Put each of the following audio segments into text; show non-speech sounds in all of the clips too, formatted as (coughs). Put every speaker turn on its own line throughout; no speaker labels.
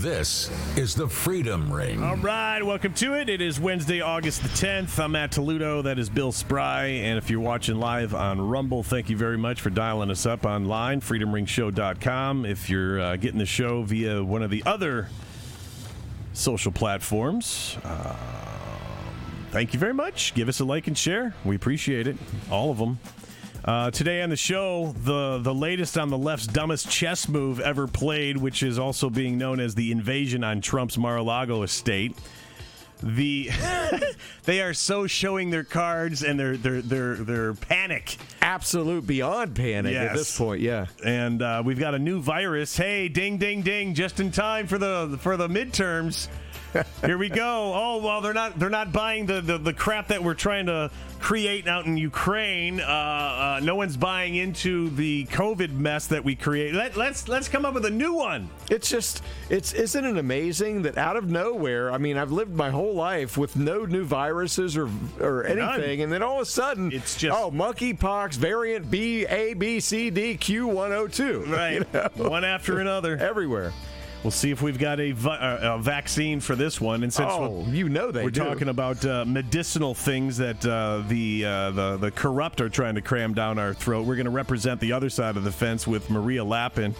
This is the Freedom Ring.
All right, welcome to it. It is Wednesday, August the 10th. I'm Matt Toludo. That is Bill Spry. And if you're watching live on Rumble, thank you very much for dialing us up online, freedomringshow.com. If you're uh, getting the show via one of the other social platforms, um, thank you very much. Give us a like and share. We appreciate it, all of them. Uh, today on the show, the the latest on the left's dumbest chess move ever played, which is also being known as the invasion on Trump's Mar-a-Lago estate. The (laughs) they are so showing their cards and their their their their panic.
Absolute beyond panic
Yes.
at this point. Yeah.
And uh, we've got a new virus. Hey, ding ding ding! Just in time for the for the midterms. Here we go. Oh well, they're not they're not buying the, the, the crap that we're trying to create out in Ukraine. Uh, uh, no one's buying into the COVID mess that we create. Let, let's let's come up with a new one.
It's just, it's isn't it amazing that out of nowhere? I mean, I've lived my whole life with no new viruses or or anything, and then all of a sudden,
It's just-
oh, monkeypox variant B A B C D Q one hundred two. (laughs)
Right, one after another.
everywhere.
We'll see if we've got a, vi- uh, a vaccine for this one. And since
Oh, you know they
we're
do.
talking about uh, medicinal things that uh, the, uh, the the corrupt are trying to cram down our throat, we're going to represent the other side of the fence with Maria Lappin.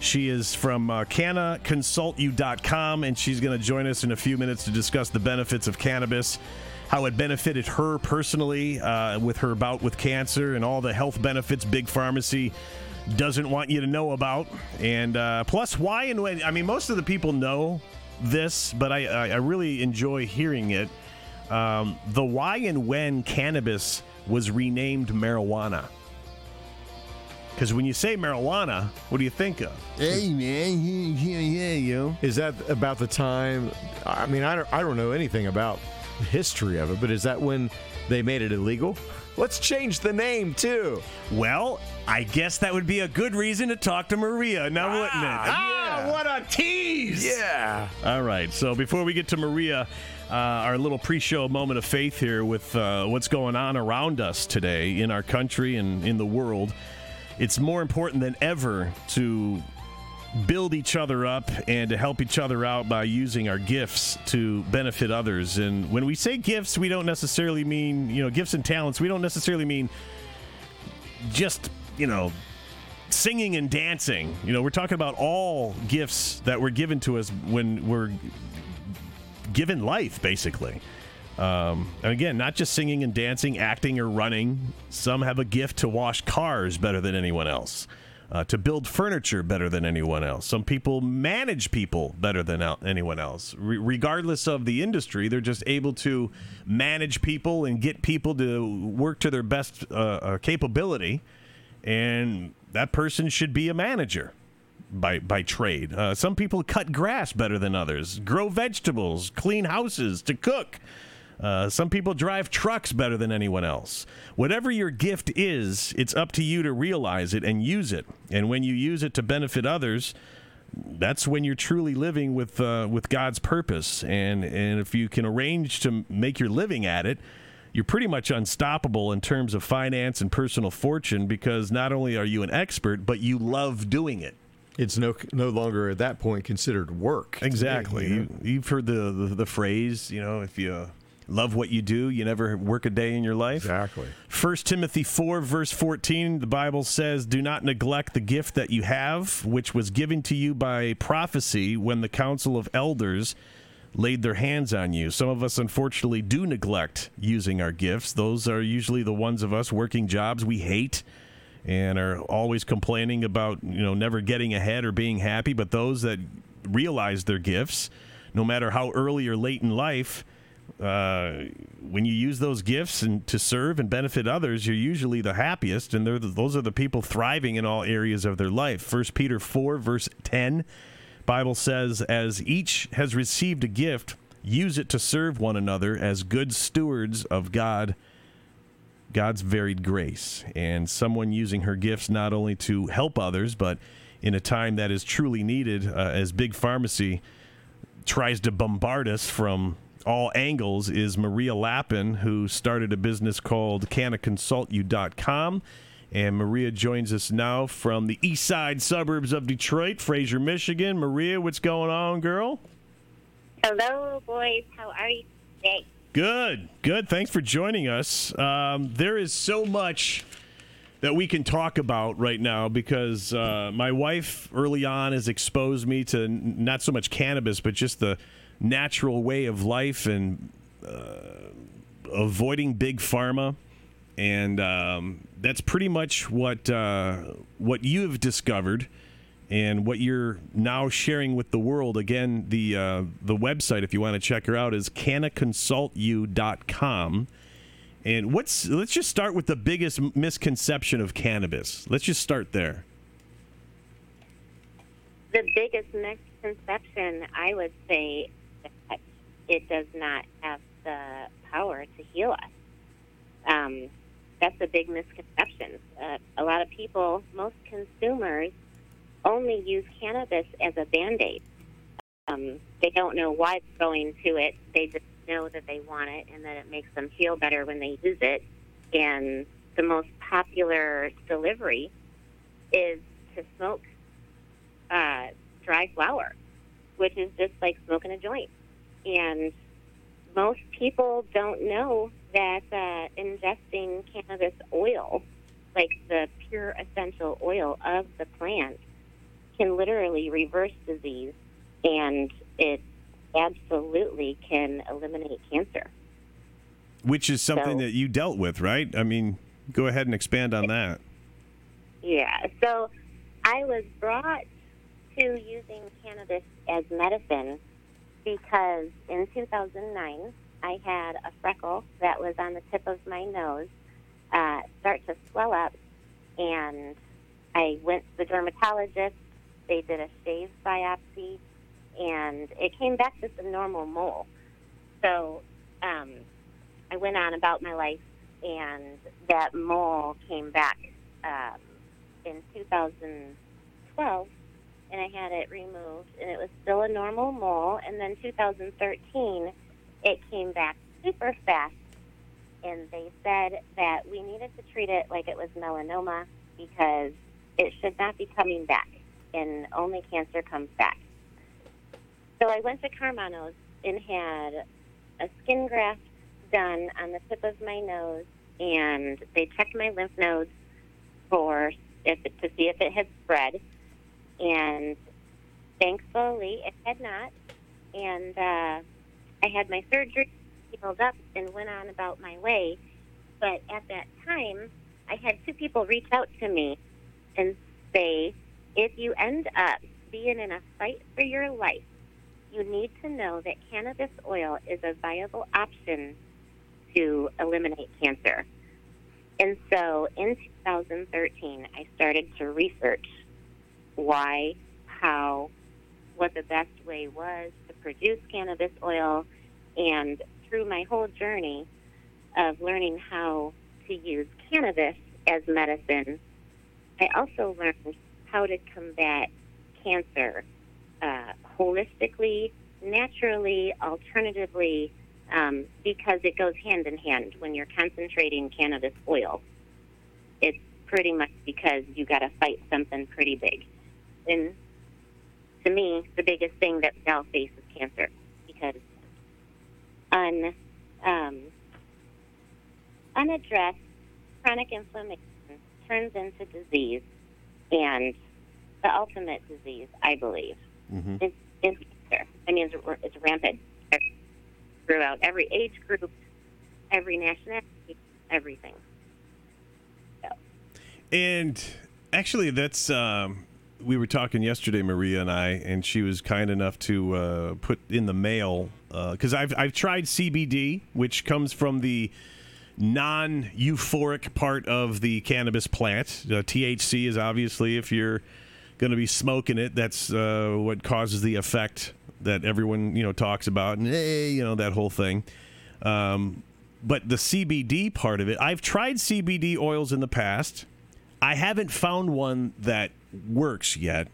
She is from uh, CannaConsultYou.com, and she's going to join us in a few minutes to discuss the benefits of cannabis, how it benefited her personally uh, with her bout with cancer, and all the health benefits Big Pharmacy doesn't want you to know about, and uh, plus why and when. I mean, most of the people know this, but I, I, I really enjoy hearing it. Um, the why and when cannabis was renamed marijuana. Because when you say marijuana, what do you think of? Hey man, yeah, yeah, you.
Is that about the time? I mean, I don't, I don't know anything about the history of it, but is that when they made it illegal? Let's change the name too.
Well, I guess that would be a good reason to talk to Maria, now wouldn't it? Ah,
yeah.
what a tease!
Yeah.
All right. So before we get to Maria, uh, our little pre-show moment of faith here with uh, what's going on around us today in our country and in the world, it's more important than ever to build each other up and to help each other out by using our gifts to benefit others. And when we say gifts, we don't necessarily mean, you know, gifts and talents. We don't necessarily mean just, you know, singing and dancing. You know, we're talking about all gifts that were given to us when we're given life, basically. Um, and again, not just singing and dancing, acting or running. Some have a gift to wash cars better than anyone else, uh, to build furniture better than anyone else. Some people manage people better than el- anyone else. Re- regardless of the industry, they're just able to manage people and get people to work to their best uh, uh, capability. And that person should be a manager by by trade. Uh, some people cut grass better than others, grow vegetables, clean houses, to cook. Uh, some people drive trucks better than anyone else. Whatever your gift is, it's up to you to realize it and use it. And when you use it to benefit others, that's when you're truly living with uh, with God's purpose. And and if you can arrange to make your living at it, you're pretty much unstoppable in terms of finance and personal fortune because not only are you an expert, but you love doing it.
It's no no longer at that point considered work.
Exactly.
You know?
You've heard the, the the phrase, you know, if you love what you do, you never work a day in your life.
Exactly.
1 Timothy 4, verse 14, the Bible says, Do not neglect the gift that you have, which was given to you by prophecy when the council of elders laid their hands on you. Some of us, unfortunately, do neglect using our gifts. Those are usually the ones of us working jobs we hate and are always complaining about, you know, never getting ahead or being happy. But those that realize their gifts, no matter how early or late in life, uh, when you use those gifts and to serve and benefit others, you're usually the happiest, and they're the, those are the people thriving in all areas of their life. First Peter four verse ten, Bible says, "As each has received a gift, use it to serve one another as good stewards of God." God's varied grace, and someone using her gifts not only to help others, but in a time that is truly needed, uh, as Big Pharmacy tries to bombard us from all angles is Maria Lappin, who started a business called CannaConsultYou.com. And Maria joins us now from the east side suburbs of Detroit, Fraser, Michigan. Maria, what's going on, girl?
Hello, boys. How are you today?
Good, good. Thanks for joining us. Um, there is so much that we can talk about right now because uh, my wife early on has exposed me to n- not so much cannabis, but just the natural way of life and uh, avoiding big pharma. And um, that's pretty much what uh, what you've discovered and what you're now sharing with the world. Again, the uh, the website, if you want to check her out, is cannaconsultyou.com. And what's let's just start with the biggest misconception of cannabis. Let's just start there.
The biggest misconception, I would say, that it does not have the power to heal us. Um, that's a big misconception. Uh, a lot of people, most consumers, only use cannabis as a band aid. Um, they don't know why it's going to it. They just know that they want it and that it makes them feel better when they use it. And the most popular delivery is to smoke uh, dry flower, which is just like smoking a joint. And most people don't know that uh, ingesting cannabis oil, like the pure essential oil of the plant, can literally reverse disease and it absolutely can eliminate cancer.
Which is something
So-
that you dealt with, right? I mean, go ahead and expand on that.
Yeah. So I was brought to using cannabis as medicine because in 2009 I had a freckle that was on the tip of my nose uh, start to swell up, and I went to the dermatologist. They did a shave biopsy, and it came back just a normal mole. So um, I went on about my life, and that mole came back um, in 2012, and I had it removed, and it was still a normal mole. And then 2013, it came back super fast, and they said that we needed to treat it like it was melanoma because it should not be coming back, and only cancer comes back. So I went to Karmanos and had a skin graft done on the tip of my nose, and they checked my lymph nodes for if it, to see if it had spread, and thankfully it had not. And uh, I had my surgery healed up and went on about my way. But at that time, I had two people reach out to me and say, if you end up being in a fight for your life, you need to know that cannabis oil is a viable option to eliminate cancer. And so in 2013, I started to research why, how, what the best way was to produce cannabis oil. And through my whole journey of learning how to use cannabis as medicine, I also learned how to combat cancer uh, holistically, naturally, alternatively, um, because it goes hand in hand when you're concentrating cannabis oil. It's pretty much because you got to fight something pretty big. And to me, the biggest thing that we all face is cancer because un, um, unaddressed chronic inflammation turns into disease, and the ultimate disease, I believe,
Mm-hmm.
is, is cancer. I mean, it's, it's rampant throughout every age group, every nationality, everything.
And actually, that's um, we were talking yesterday, Maria and I, and she was kind enough to uh, put in the mail because I've I've tried CBD, which comes from the non-euphoric part of the cannabis plant. Uh, THC is obviously if you're going to be smoking it, that's uh, what causes the effect that everyone you know talks about, and hey, you know that whole thing. Um, but the CBD part of it, I've tried CBD oils in the past. I haven't found one that works yet.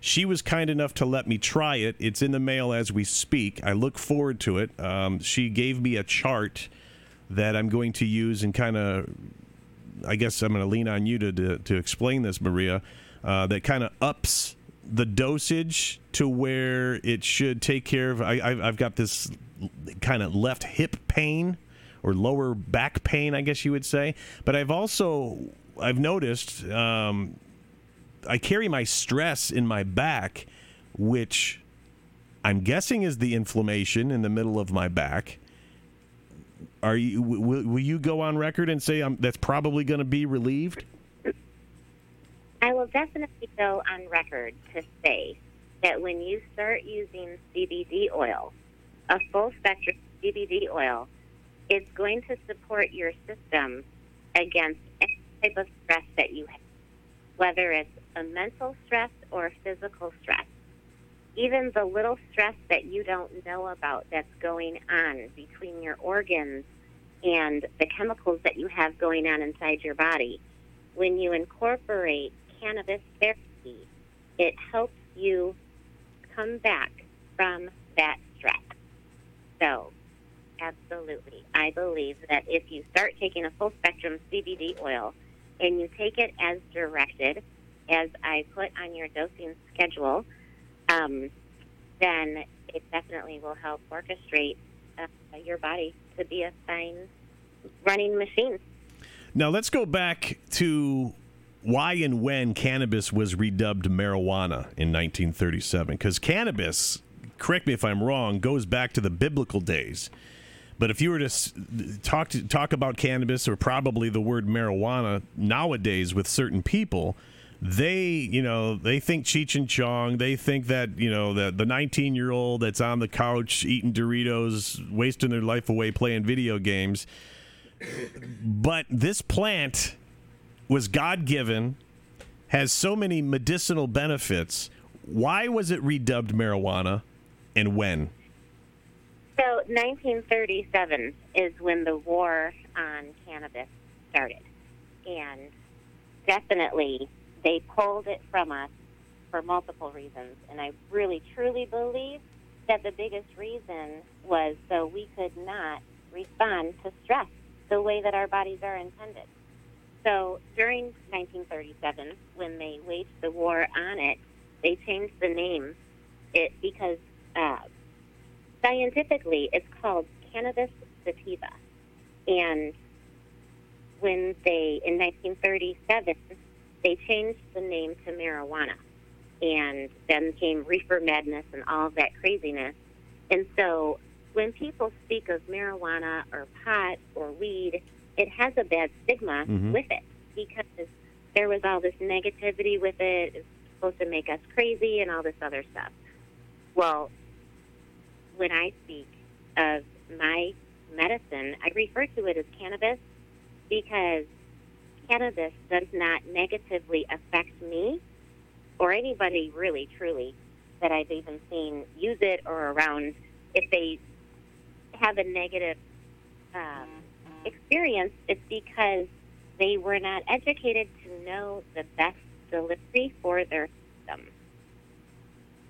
She was kind enough to let me try it. It's in the mail as we speak. I look forward to it. Um, she gave me a chart that I'm going to use and kind of I guess I'm going to lean on you to, to, to explain this, Maria, uh, that kind of ups the dosage to where it should take care of. I, I've got this kind of left hip pain or lower back pain, I guess you would say. But I've also I've noticed um, I carry my stress in my back, which I'm guessing is the inflammation in the middle of my back. Are you will, will you go on record and say um, that's probably going to be relieved?
I will definitely go on record to say that when you start using CBD oil, a full spectrum CBD oil, it's going to support your system against any type of stress that you have, whether it's a mental stress or physical stress. Even the little stress that you don't know about that's going on between your organs and the chemicals that you have going on inside your body. When you incorporate cannabis therapy, it helps you come back from that stress. So, absolutely. I believe that if you start taking a full spectrum CBD oil and you take it as directed, as I put on your dosing schedule, um, then it definitely will help orchestrate uh, your body to be a fine running machine.
Now let's go back to why and when cannabis was redubbed marijuana in 1937. Because cannabis, correct me if I'm wrong, goes back to the biblical days. But if you were to talk to, talk about cannabis or probably the word marijuana nowadays with certain people, they you know they think Cheech and Chong. They think that you know the the 19 year old that's on the couch eating Doritos, wasting their life away playing video games. But this plant was God given, has so many medicinal benefits. Why was it redubbed marijuana, and when?
So 1937 is when the war on cannabis started. And definitely they pulled it from us for multiple reasons. And I really truly believe that the biggest reason was so we could not respond to stress the way that our bodies are intended. So during 1937, when they waged the war on it, they changed the name it because uh, scientifically, it's called cannabis sativa. And when they, in 1937, they changed the name to marijuana. And then came reefer madness and all of that craziness. And so when people speak of marijuana or pot or weed, it has a bad stigma
Mhm.
with it because there was all this negativity with it. It's supposed to make us crazy and all this other stuff. Well, when I speak of my medicine, I refer to it as cannabis because cannabis does not negatively affect me or anybody really truly that I've even seen use it or around if they have a negative um, experience, it's because they were not educated to know the best delivery for their system.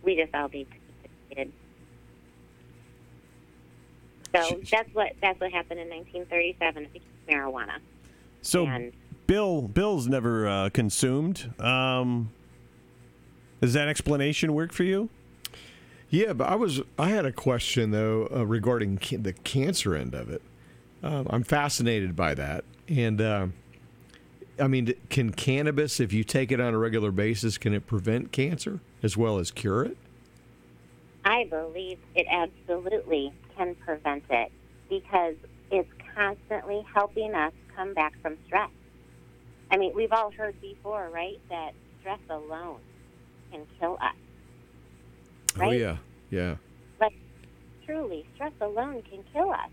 We just all need to be educated. So that's what that's what happened in 1937. It became marijuana.
So
And-
Bill Bill's never uh, consumed. Um, does that explanation work for you?
Yeah, but I was I had a question though uh, regarding ca- the cancer end of it. Um, I'm fascinated by that, and um I mean, can cannabis, if you take it on a regular basis, can it prevent cancer as well as cure it?
I believe it absolutely can prevent it because it's constantly helping us come back from stress. I mean, we've all heard before, right, that stress alone can kill us.
Oh,
right?
Oh yeah, yeah.
Like, truly, stress alone can kill us.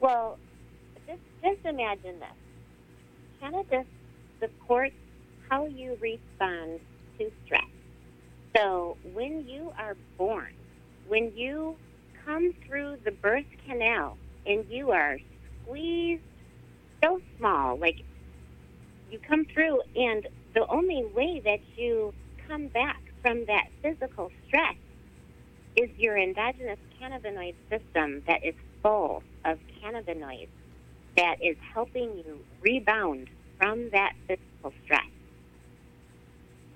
Well, just, just imagine this. Cannabis supports how you respond to stress. So when you are born, when you come through the birth canal and you are squeezed so small, like you come through, and the only way that you come back from that physical stress is your endogenous cannabinoid system that is full of cannabinoids that is helping you rebound from that physical stress.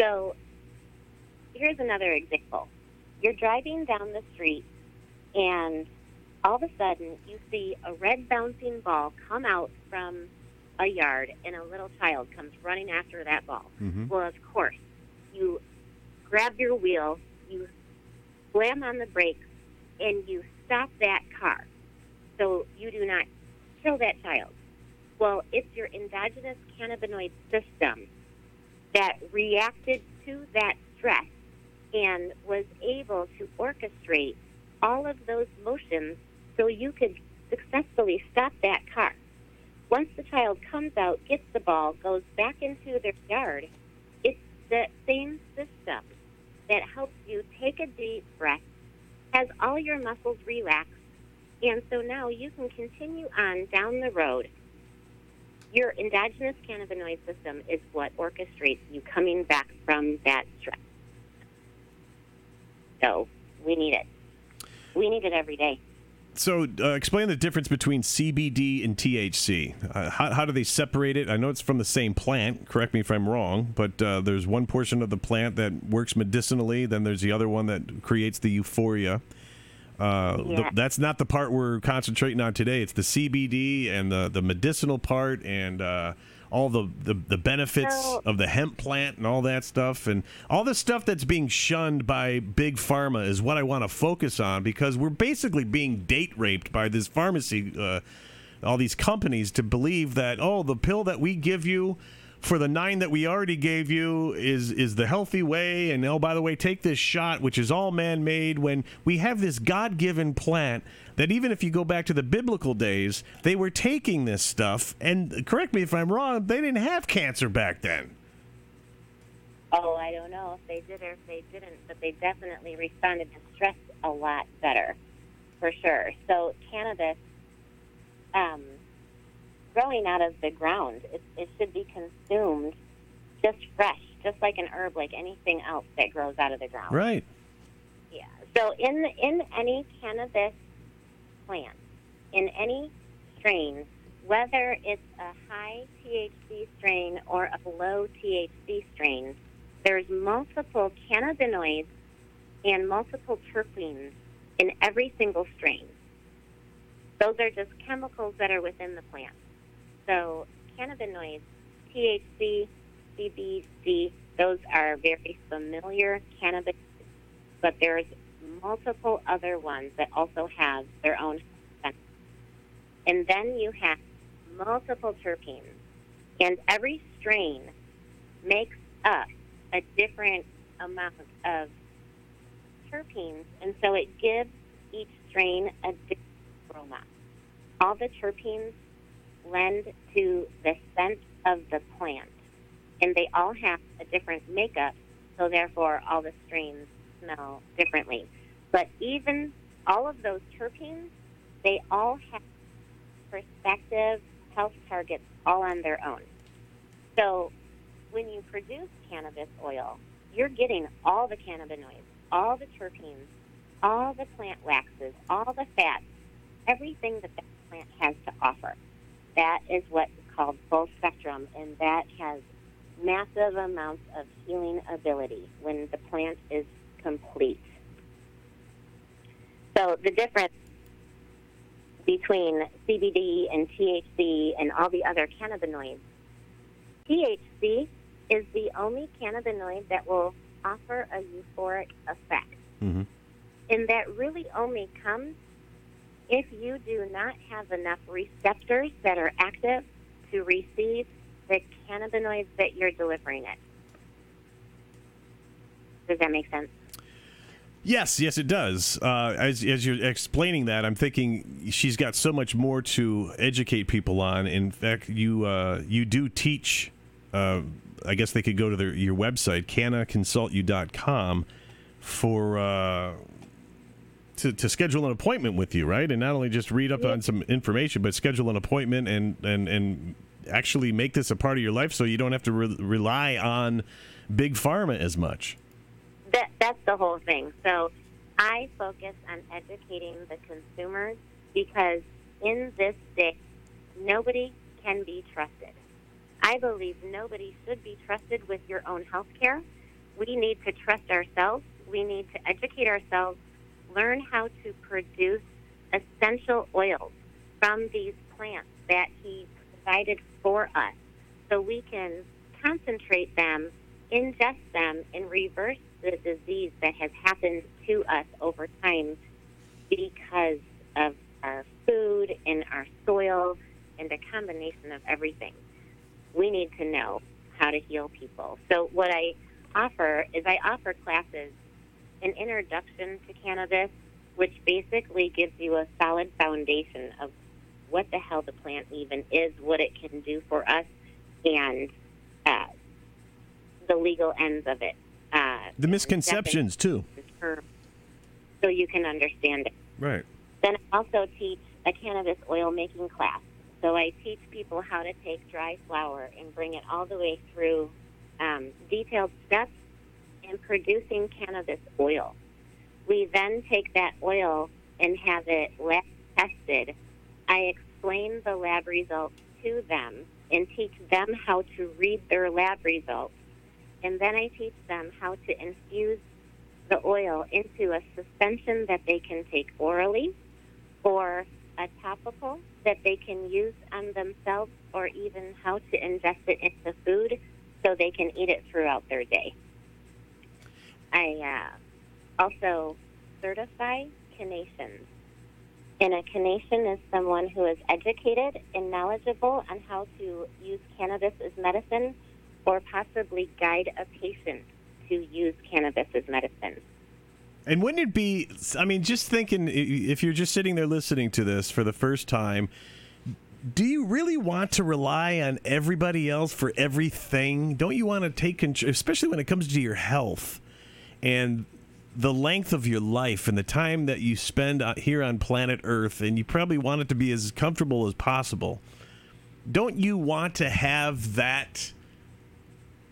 So here's another example. You're driving down the street and all of a sudden you see a red bouncing ball come out from a yard and a little child comes running after that ball.
Mhm.
Well, of course, you grab your wheel, you slam on the brakes, and you stop that car so you do not kill that child. Well, it's your endogenous cannabinoid system that reacted to that stress and was able to orchestrate all of those motions so you could successfully stop that car. Once the child comes out, gets the ball, goes back into their yard, it's the same system that helps you take a deep breath, has all your muscles relaxed, and so now you can continue on down the road. Your endogenous cannabinoid system is what orchestrates you coming back from that stress. So we need it. We need it every day.
So, uh, explain the difference between CBD and THC. Uh, how, how do they separate it? I know it's from the same plant. Correct me if I'm wrong, but uh, there's one portion of the plant that works medicinally. Then there's the other one that creates the euphoria. Uh, the-
Yeah.
that's not the part we're concentrating on today. It's the CBD and the, the medicinal part and uh, all the, the, the benefits
So-
of the hemp plant and all that stuff. And all the stuff that's being shunned by big pharma is what I want to focus on because we're basically being date raped by this pharmacy, uh, all these companies to believe that, oh, the pill that we give you for the nine that we already gave you is is the healthy way. And oh by the way take this shot which is all man-made when we have this god-given plant that even if you go back to the biblical days they were taking this stuff. And correct me if i'm wrong they didn't have cancer back then.
Oh, I don't know if they did or if they didn't, but they definitely responded to stress a lot better, for sure. So cannabis, um, growing out of the ground, it, it should be consumed just fresh, just like an herb, like anything else that grows out of the ground.
right
Yeah. So in in any cannabis plant, in any strain, whether it's a high THC strain or a low THC strain, there's multiple cannabinoids and multiple terpenes in every single strain. Those are just chemicals that are within the plant. So cannabinoids, THC, CBD, those are very familiar cannabis but there's multiple other ones that also have their own benefits. And then you have multiple terpenes. And every strain makes up a different amount of terpenes, and so it gives each strain a different aroma. All the terpenes lend to the scent of the plant, and they all have a different makeup, so therefore all the strains smell differently. But even all of those terpenes, they all have prospective health targets all on their own. So when you produce cannabis oil, you're getting all the cannabinoids, all the terpenes, all the plant waxes, all the fats, everything that the plant has to offer. That is what is called full spectrum, and that has massive amounts of healing ability when the plant is complete. So the difference between CBD and THC and all the other cannabinoids, THC is the only cannabinoid that will offer a euphoric effect.
Mhm.
And that really only comes if you do not have enough receptors that are active to receive the cannabinoids that you're delivering it. Does that make sense?
Yes, yes, it does. Uh, as, as you're explaining that, I'm thinking she's got so much more to educate people on. In fact, you uh, you do teach. Uh, I guess they could go to their, your website, cannaconsultyou.com, for uh, to, to schedule an appointment with you, right? And not only just read up on some information, but schedule an appointment and and and actually make this a part of your life, so you don't have to re- rely on big pharma as much.
that that's the whole thing. So I focus on educating the consumers because in this day, nobody can be trusted. I believe nobody should be trusted with your own health care. We need to trust ourselves. We need to educate ourselves, learn how to produce essential oils from these plants that he provided for us so we can concentrate them, ingest them, and reverse the disease that has happened to us over time because of our food and our soil and a combination of everything. We need to know how to heal people. So, what I offer is I offer classes an introduction to cannabis, which basically gives you a solid foundation of what the hell the plant even is, what it can do for us, and uh, the legal ends of it. Uh,
The misconceptions too.
so you can understand it.
Right.
Then I also teach a cannabis oil making class. So I teach people how to take dry flower and bring it all the way through um, detailed steps in producing cannabis oil. We then take that oil and have it lab tested. I explain the lab results to them and teach them how to read their lab results. And then I teach them how to infuse the oil into a suspension that they can take orally or a topical that they can use on themselves or even how to ingest it into food so they can eat it throughout their day. I uh, also certify Canatians. And a Canation is someone who is educated and knowledgeable on how to use cannabis as medicine or possibly guide a patient to use cannabis as medicine.
And wouldn't it be? I mean, just thinking, if you're just sitting there listening to this for the first time, do you really want to rely on everybody else for everything? Don't you want to take control, especially when it comes to your health and the length of your life and the time that you spend uh, here on planet Earth? And you probably want it to be as comfortable as possible. Don't you want to have that?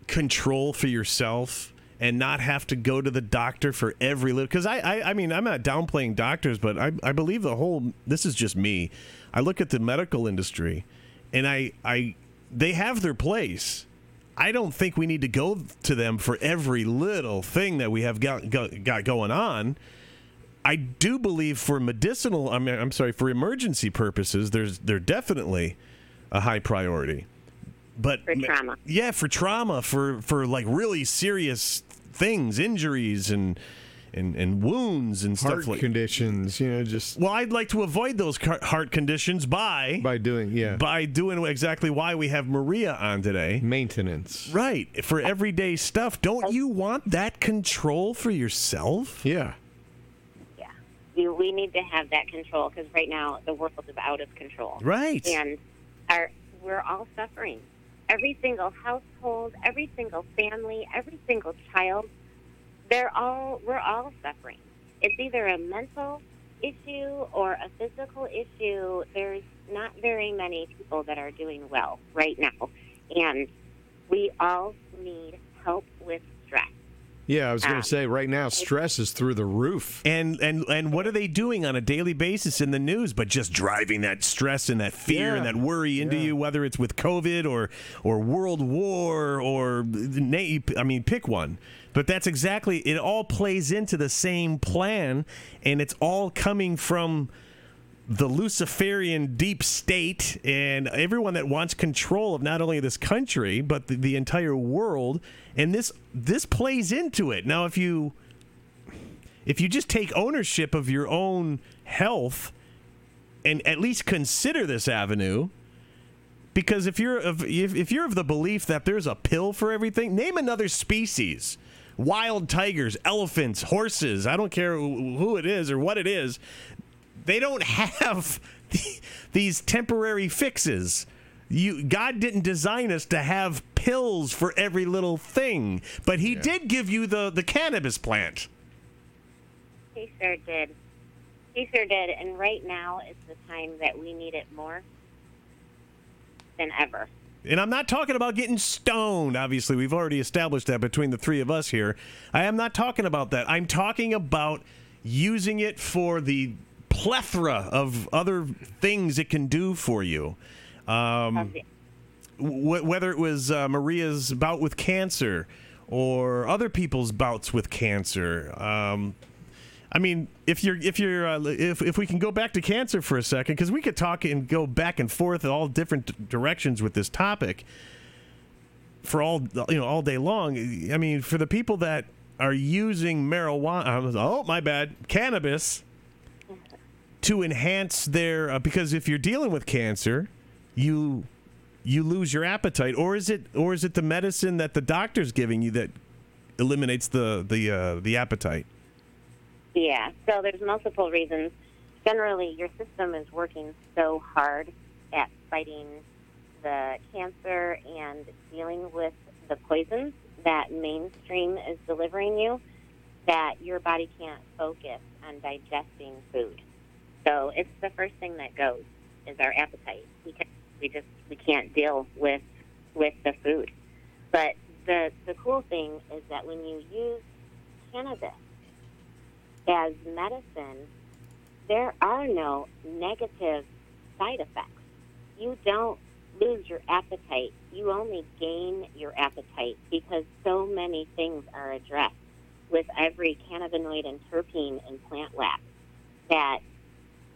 control for yourself and not have to go to the doctor for every little because I, I i mean i'm not downplaying doctors but I, I believe the whole this is just me i look at the medical industry and i i they have their place i don't think we need to go to them for every little thing that we have got, got, got going on i do believe for medicinal I mean, i'm sorry for emergency purposes there's they're definitely a high priority but
For trauma.
yeah for trauma for for like really serious things injuries and and and wounds and
Heart
stuff like
conditions, you know, just
well i'd like to avoid those heart conditions by
by doing yeah
by doing exactly why we have maria on today
maintenance.
right for everyday stuff don't you want that control for yourself
Yeah,
Yeah. You, we need to have that control because right now the world is out of control.
right
And our, we're all suffering. Every single household, every single family, every single child, they're all, we're all suffering. It's either a mental issue or a physical issue. There's not very many people that are doing well right now. And we all need help with stress.
yeah. I was going
Um,
to say right now, stress is through the roof.
and and and what are they doing on a daily basis in the news but just driving that stress and that fear and that worry into
Yeah.
you whether it's with covid or or world war or na- i mean pick one but that's exactly it all plays into the same plan and it's all coming from the Luciferian deep state and everyone that wants control of not only this country but the, the entire world. And this this plays into it. Now if you if you just take ownership of your own health and at least consider this avenue because if you're of if, if you're of the belief that there's a pill for everything name another species wild tigers elephants horses i don't care who who it is or what it is they don't (laughs) have these temporary fixes you god didn't design us to have pills for every little thing but he did give you the the cannabis plant
He sure did. He sure did. And right now is the time that we need it more than ever.
And I'm not talking about getting stoned. Obviously, we've already established that between the three of us here. I am not talking about that. I'm talking about using it for the plethora of other things it can do for you. Um, w- whether it was uh, Maria's bout with cancer or other people's bouts with cancer. Um, I mean, if you're if you're uh, if if we can go back to cancer for a second, because we could talk and go back and forth in all different directions with this topic for all you know all day long. I mean, for the people that are using marijuana, oh my bad, cannabis to enhance their uh, because if you're dealing with cancer, you you lose your appetite, or is it or is it the medicine that the doctor's giving you that eliminates the the uh, the appetite?
Yeah, so there's multiple reasons. Generally, your system is working so hard at fighting the cancer and dealing with the poisons that mainstream is delivering you that your body can't focus on digesting food. So it's the first thing that goes is our appetite because we just we can't deal with with the food. But the the cool thing is that when you use cannabis as medicine, there are no negative side effects. You don't lose your appetite. You only gain your appetite because so many things are addressed with every cannabinoid and terpene in plant lab that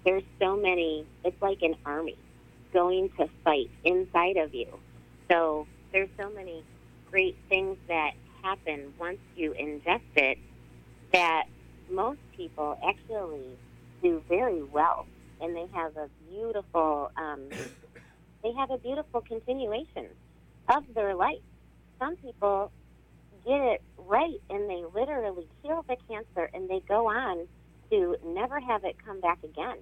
there's so many, it's like an army going to fight inside of you. So there's so many great things that happen once you ingest it that most people actually do very well, and they have a beautiful, um, (coughs) they have a beautiful continuation of their life. Some people get it right, and they literally heal the cancer, and they go on to never have it come back again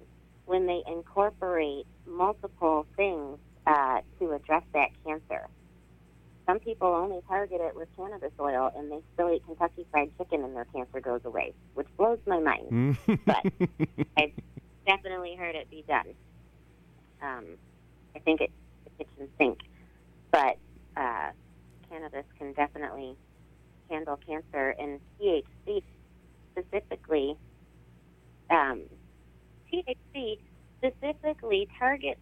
when they incorporate multiple things uh, to address that cancer. Some people only target it with cannabis oil, and they still eat Kentucky Fried Chicken, and their cancer goes away, which blows my mind. but (laughs) I've definitely heard it be done. Um, I think it's the kitchen sink, but uh, cannabis can definitely handle cancer, and THC specifically. Um, THC specifically targets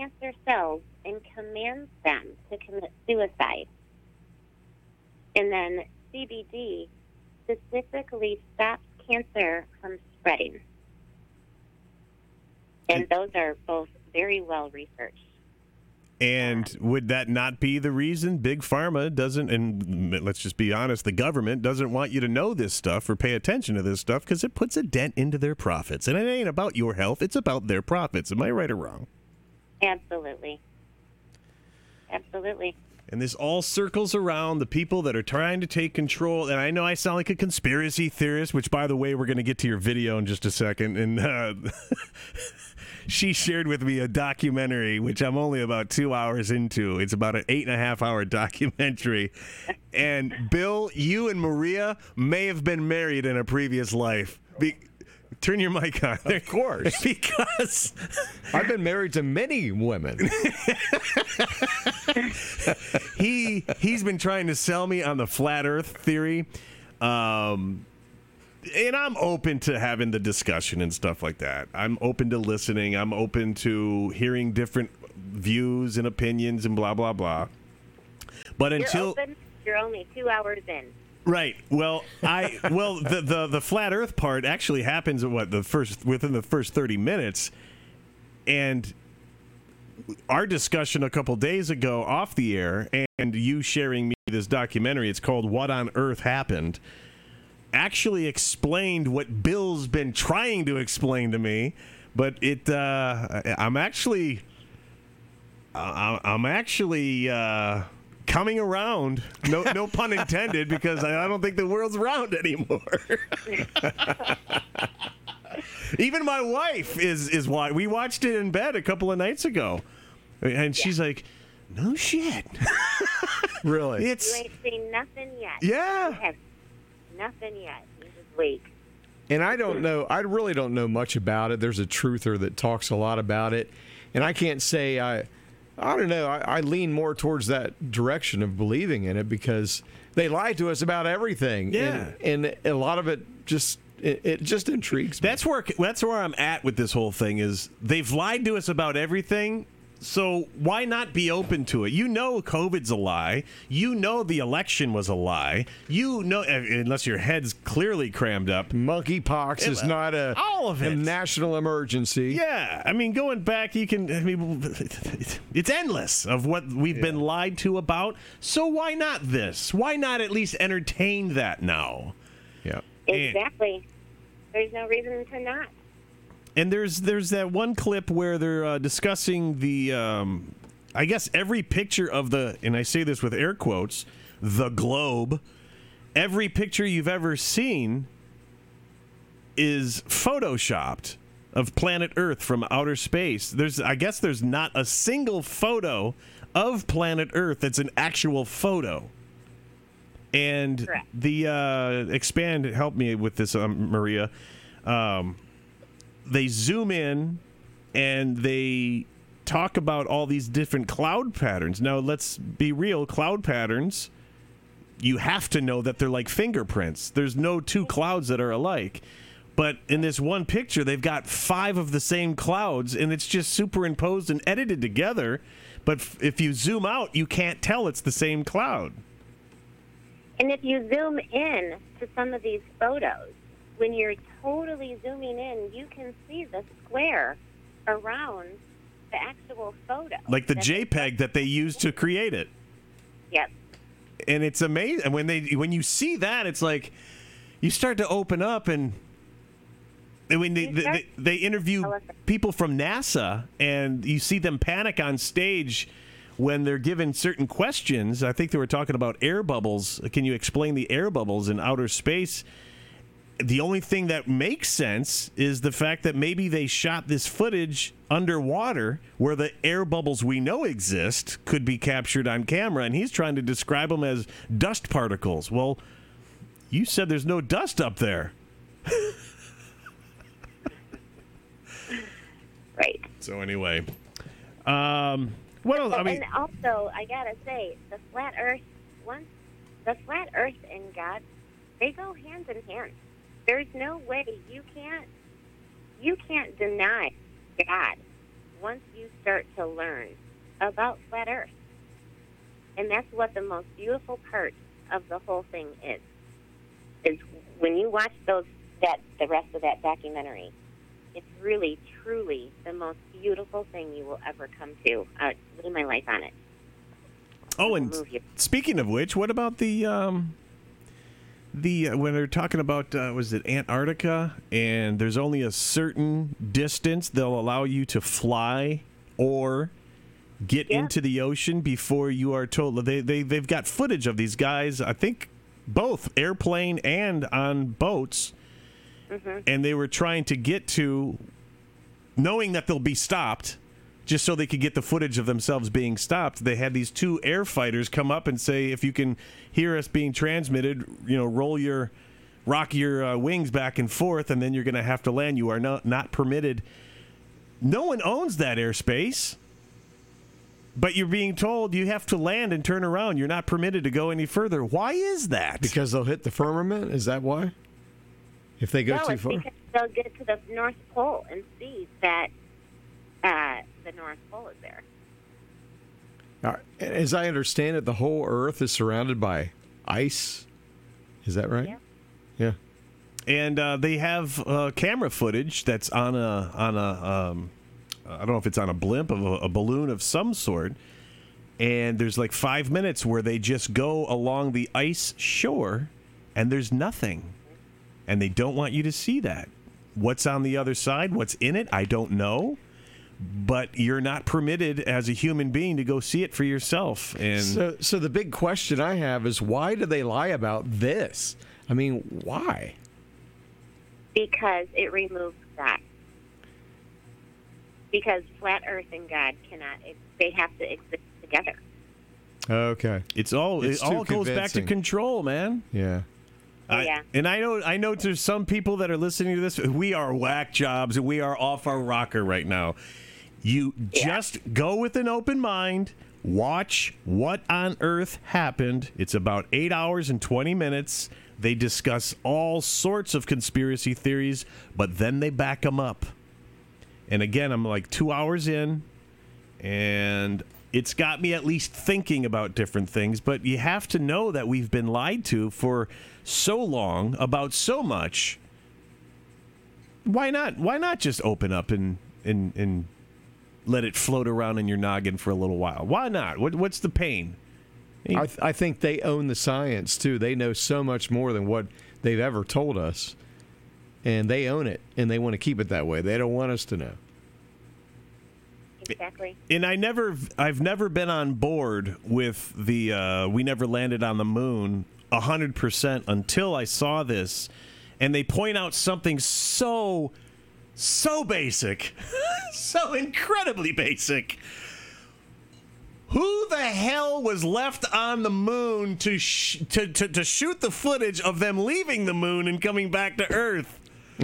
cancer cells and commands them to commit suicide. And then CBD specifically stops cancer from spreading. And those are both very well researched.
And would that not be the reason Big Pharma doesn't, and let's just be honest, the government doesn't want you to know this stuff or pay attention to this stuff because it puts a dent into their profits. And it ain't about your health, it's about their profits. Am I right or wrong?
Absolutely. Absolutely.
And this all circles around the people that are trying to take control. And I know I sound like a conspiracy theorist, which, by the way, we're going to get to your video in just a second. And uh, (laughs) she shared with me a documentary, which I'm only about two hours into. It's about an eight and a half hour documentary. And Bill, you and Maria may have been married in a previous life. Be- Turn your mic on.
Of course. (laughs)
because
I've been married to many women. (laughs)
he he's been trying to sell me on the flat Earth theory, um, and I'm open to having the discussion and stuff like that. I'm open to listening. I'm open to hearing different views and opinions and blah blah blah. But
You're
until
open. You're only two hours in.
Right. Well, I well the, the the flat Earth part actually happens at what the first within the first thirty minutes, and our discussion a couple days ago off the air, and you sharing me this documentary. It's called "What on Earth Happened." Actually explained what Bill's been trying to explain to me, but it uh, I'm actually I'm actually. Uh, coming around. No, no (laughs) pun intended, because I, I don't think the world's round anymore. (laughs) Even my wife is is why we watched it in bed a couple of nights ago, and she's like, "No shit." (laughs)
really?
It's You
ain't seen nothing yet.
Yeah.
You have nothing yet. You just wait.
And I don't know. I really don't know much about it. There's a truther that talks a lot about it, and I can't say I. I don't know. I, I lean more towards that direction of believing in it because they lie to us about everything.
Yeah.
and, and a lot of it just it, it just intrigues me.
that's where that's where I'm at with this whole thing. Is they've lied to us about everything, So why not be open to it? You know COVID's a lie. You know the election was a lie. You know unless your head's clearly crammed up.
Monkeypox is not a,
all of
a
it.
national emergency.
Yeah, I mean, going back, you can. I mean, it's endless of what we've been lied to about. So why not this? Why not at least entertain that now?
Yeah.
And-
Exactly. There's no reason to not.
And there's there's that one clip where they're uh, discussing the, um, I guess every picture of the, and I say this with air quotes, the globe. Every picture you've ever seen is photoshopped of planet Earth from outer space. There's, I guess, there's not a single photo of planet Earth that's an actual photo. And
Correct.
the uh, expand help me with this, um, Maria. Um, they zoom in and they talk about all these different cloud patterns. Now, let's be real cloud patterns, you have to know that they're like fingerprints. There's no two clouds that are alike. But in this one picture, they've got five of the same clouds, and it's just superimposed and edited together. But f- if you zoom out, you can't tell it's the same cloud.
And if you zoom in to some of these photos, when you're totally zooming in, you can see the square around the actual photo.
Like the JPEG that they used to create it.
Yep.
and it's amazing and when they when you see that it's like you start to open up and I mean, they, they, they interview people from NASA and you see them panic on stage when they're given certain questions I think they were talking about air bubbles can you explain the air bubbles in outer space the only thing that makes sense is the fact that maybe they shot this footage underwater where the air bubbles we know exist could be captured on camera and he's trying to describe them as dust particles well you said there's no dust up there (laughs)
Right.
so anyway um what else i
Oh,
mean
and also, I gotta say, the flat Earth, once the flat Earth and God, they go hand in hand. There's no way you can't you can't deny God once you start to learn about flat Earth. And that's what the most beautiful part of the whole thing is. Is when you watch those that the rest of that documentary, it's really truly the most beautiful thing you will ever come to. I would lay my life on it.
oh and speaking of which what about the um the uh, when they're talking about uh, was it Antarctica and there's only a certain distance they'll allow you to fly or get
Yeah.
into the ocean before you are told they, they they've got footage of these guys I think both airplane and on boats and they were trying to get to knowing that they'll be stopped just so they could get the footage of themselves being stopped they had these two air fighters come up and say if you can hear us being transmitted you know roll your rock your uh, wings back and forth and then you're going to have to land you are not not permitted no one owns that airspace but you're being told you have to land and turn around you're not permitted to go any further why is that
Because they'll hit the firmament? Is that why? If they go
no,
too
it's
far?
because they'll get to the North Pole and see that uh, the North Pole is there.
All right. As I understand it, the whole Earth is surrounded by ice. Is that right?
Yeah.
Yeah.
and uh, they have uh, camera footage that's on a on a um, I don't know if it's on a blimp of a, a balloon of some sort. And there's like five minutes where they just go along the ice shore, and there's nothing, and they don't want you to see that. What's on the other side? What's in it? I don't know. But you're not permitted as a human being to go see it for yourself. And
So, so the big question I have is why do they lie about this? I mean, why?
because it removes God. Because flat Earth and God cannot; they have to exist together.
Okay.
it's all
It's
it all
too
goes back to control, man.
Yeah.
I-
yeah.
and I know I know there's some people that are listening to this. We are whack jobs and we are off our rocker right now. You just go with an open mind. Watch what on earth happened. It's about eight hours and 20 minutes. They discuss all sorts of conspiracy theories, but then they back them up. And again, I'm like two hours in, and it's got me at least thinking about different things. But you have to know that we've been lied to for so long about so much. Why not? Why not just open up and and and let it float around in your noggin for a little while? Why not? What, what's the pain?
I, th- I think they own the science too. They know so much more than what they've ever told us, and they own it, and they want to keep it that way. They don't want us to know.
Exactly.
and I never, I've never been on board with the uh, we never landed on the moon hundred percent until I saw this, and they point out something so, so basic, (laughs) so incredibly basic. Who the hell was left on the moon to, sh- to, to to shoot the footage of them leaving the moon and coming back to Earth? (laughs)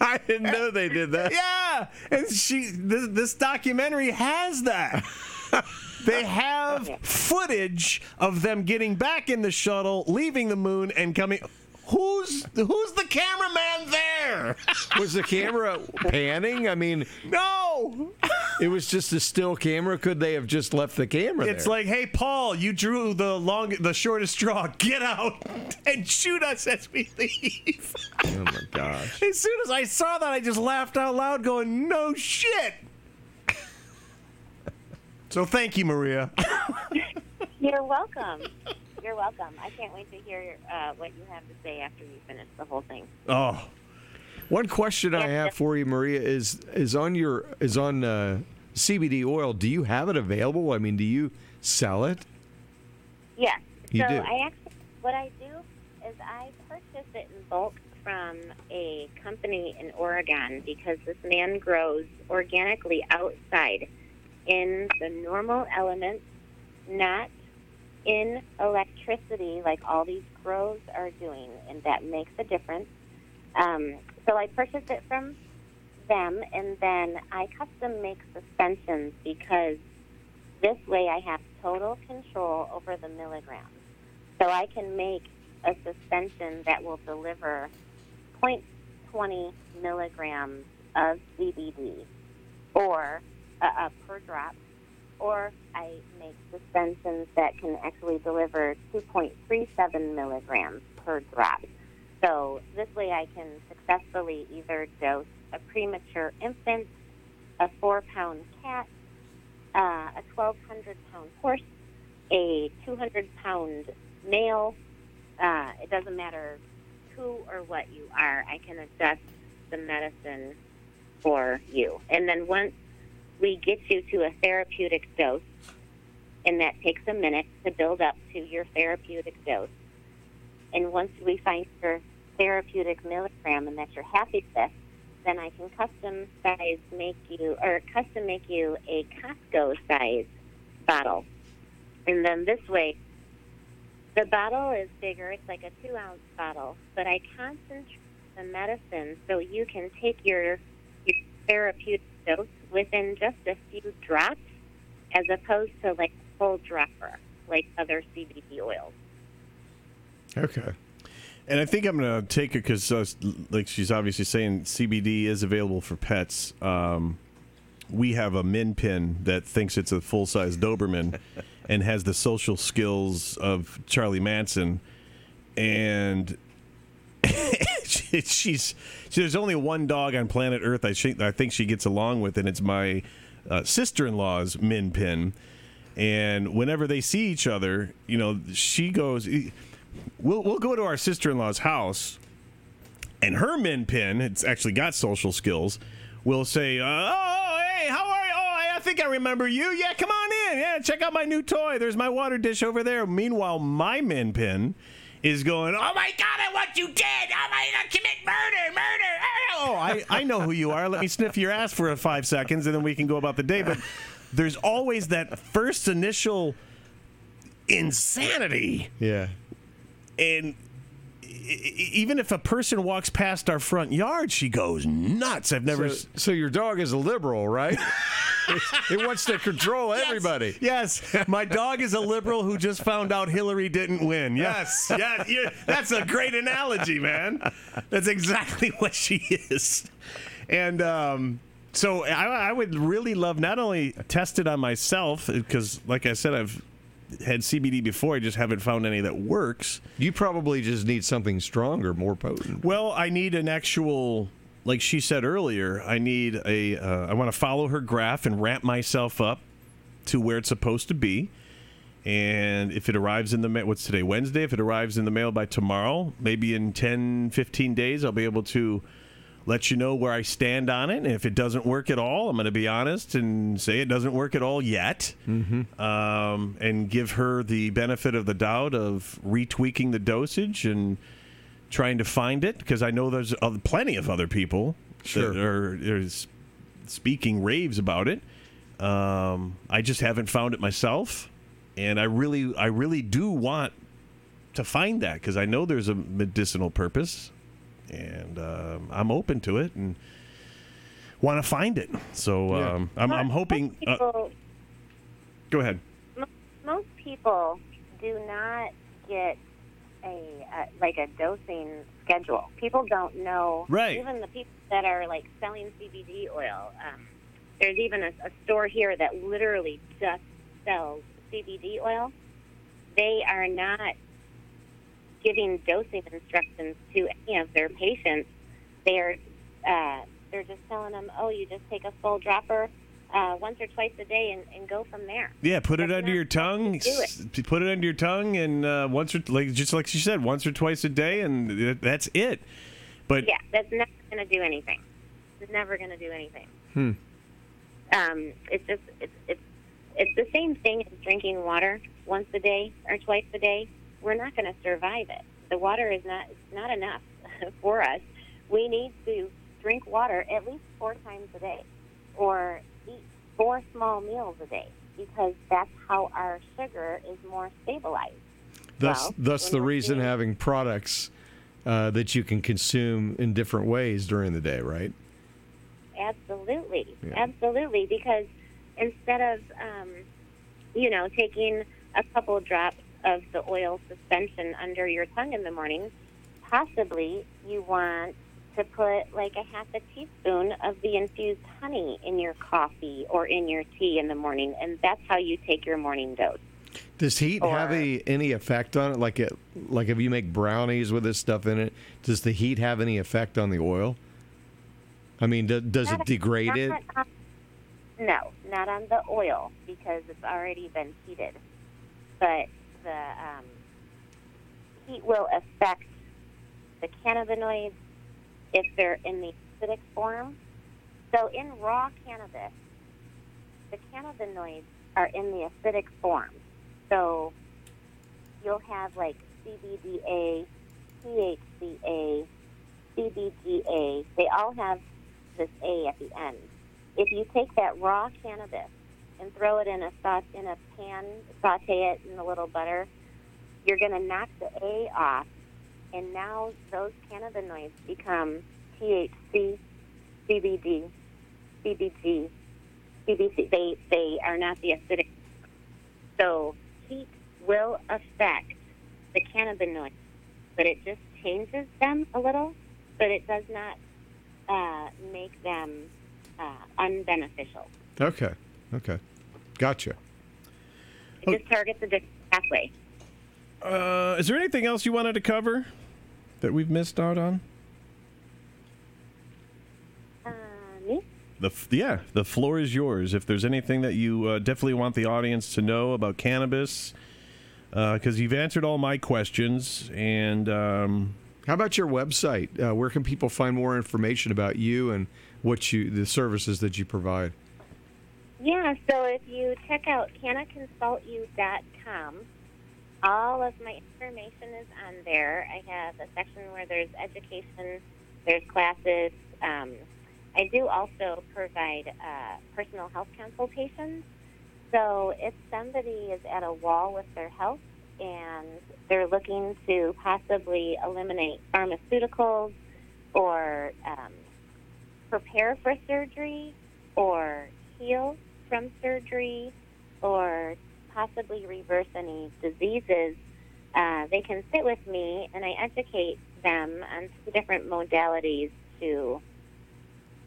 I didn't know they did that.
Yeah, and she this, this documentary has that. (laughs) they have footage of them getting back in the shuttle, leaving the moon, and coming. Who's who's the cameraman there? (laughs)
Was the camera panning? I mean,
no,
it was just a still camera. Could they have just left the camera
it's
there?
like, hey, Paul, you drew the long, the shortest straw. Get out and shoot us as we leave.
oh my gosh.
As soon as I saw that, I just laughed out loud, going, "No shit." So thank you, Maria. (laughs)
You're welcome. You're welcome. I can't wait to hear uh, what you have to say after you finish the whole thing.
Oh,
One question I
Yeah.
have for you, Maria, is is on your is on uh, CBD oil. Do you have it available? I mean, do you sell it?
Yes.
You
so
do?
I actually, what I do is I purchase it in bulk from a company in Oregon because this man grows organically outside in the normal elements, not in electricity like all these grows are doing, and that makes a difference. Um, so I purchased it from them, and then I custom make suspensions because this way I have total control over the milligrams. So I can make a suspension that will deliver 0.20 milligrams of CBD or uh, uh, per drop, or I make suspensions that can actually deliver 2.37 milligrams per drop. So this way I can successfully either dose a premature infant, a four pound cat, uh, a 1,200 pound horse, a 200 pound male. Uh, it doesn't matter who or what you are, I can adjust the medicine for you. And then once we get you to a therapeutic dose, and that takes a minute to build up to your therapeutic dose. And once we find your therapeutic milligram and that you're happy with, then I can custom size make you or custom make you a Costco size bottle. And then this way, the bottle is bigger. It's like a two ounce bottle, but I concentrate the medicine so you can take your, your therapeutic dose within just a few drops, as opposed to like a full dropper like other CBD oils.
Okay.
And I think I'm gonna take it because, uh, like she's obviously saying, CBD is available for pets. Um, we have a min pin that thinks it's a full size Doberman, (laughs) and has the social skills of Charlie Manson, and she, (laughs) she's she, there's only one dog on planet Earth I think I think she gets along with, and it's my uh, sister-in-law's min pin. And whenever they see each other, you know, she goes. We'll we'll go to our sister-in-law's house, and her min pin, it's actually got social skills. Will say, "Oh, hey, how are you? Oh, I, I think I remember you. Yeah, come on in. Yeah, check out my new toy. There's my water dish over there." Meanwhile, my min pin is going, "Oh my God, I what you did! Oh my God, commit murder, murder! Oh. oh, I, I know who you are. Let me sniff your ass for five seconds, and then we can go about the day." But there's always that first initial insanity
Yeah.
and even if a person walks past our front yard, she goes nuts. I've never.
So, so your dog is a liberal, right? (laughs) it wants to control everybody.
Yes, my dog is a liberal who just found out Hillary didn't win. Yes, yeah, that's a great analogy, man. That's exactly what she is. And um, So I, I would really love not only test it on myself because, like I said, I've had CBD before. I just haven't found any that works.
You probably just need something stronger, more potent.
Well, I need an actual, like she said earlier. I need a. Uh, I want to follow her graph and ramp myself up to where it's supposed to be. And if it arrives in the mail, what's today? Wednesday. If it arrives in the mail by tomorrow, maybe in 10, 15 days, I'll be able to let you know where I stand on it. And if it doesn't work at all, I'm going to be honest and say it doesn't work at all yet, mm-hmm. um, and give her the benefit of the doubt of retweaking the dosage and trying to find it because I know there's plenty of other people
Sure.
that are, are speaking raves about it. Um, I just haven't found it myself, and I really, I really do want to find that because I know there's a medicinal purpose, and um, I'm open to it and want to find it. So
Yeah.
um, I'm, I'm
Most
hoping. Uh, go ahead.
most people do not get a uh, like a dosing schedule. People don't know.
Right.
Even the people that are like selling CBD oil. Um, there's even a, a store here that literally just sells CBD oil. They are not giving dosing instructions to any of their patients. They're uh, they're just telling them, "Oh, you just take a full dropper uh, once or twice a day and, and go from there."
Yeah, put it under your tongue.
to do
s- Put it under your tongue, and uh, once or like just like she said, once or twice a day, and that's it. But
Yeah, that's never going to do anything. It's never going to do anything.
Hmm.
Um, it's just it's it's it's the same thing as drinking water once a day or twice a day. We're not going to survive it. The water is not not enough (laughs) for us. We need to drink water at least four times a day, or eat four small meals a day, because that's how our sugar is more stabilized.
Thus,
Well,
thus the reason
eating-
having products uh, that you can consume in different ways during the day, right?
Absolutely,
Yeah.
absolutely. Because instead of, um, you know, taking a couple drops of the oil suspension under your tongue in the morning, possibly you want to put like a half a teaspoon of the infused honey in your coffee or in your tea in the morning, and that's how you take your morning dose.
Does heat have
Or-
any, any effect on it? Like it, like if you make brownies with this stuff in it, does the heat have any effect on the oil? I mean, do, does it degrade
not
it?
on- um, no, not on the oil because it's already been heated. But the um, heat will affect the cannabinoids if they're in the acidic form. So in raw cannabis, the cannabinoids are in the acidic form. So you'll have like CBDA, THCA, CBGA. They all have this A at the end. If you take that raw cannabis and throw it in a sauce in a pan, saute it in a little butter, you're going to knock the A off, and now those cannabinoids become THC, CBD, CBG, CBC. They they are not the acidic. So heat will affect the cannabinoids, but it just changes them a little, but it does not uh, make them uh, unbeneficial.
Okay, okay, gotcha.
It just targets a different pathway.
uh, is there anything else you wanted to cover that we've missed out on?
Uh, me?
The f- yeah, the floor is yours. If there's anything that you uh, definitely want the audience to know about cannabis, because you've answered all my questions, and um,
How about your website? Uh, where can people find more information about you and what you, the services that you provide?
Yeah, so if you check out cannaconsultyou.com, all of my information is on there. I have a section where there's education, there's classes. Um, I do also provide uh, personal health consultations. So if somebody is at a wall with their health and they're looking to possibly eliminate pharmaceuticals or um, prepare for surgery or heal from surgery or possibly reverse any diseases, uh, they can sit with me and I educate them on two different modalities to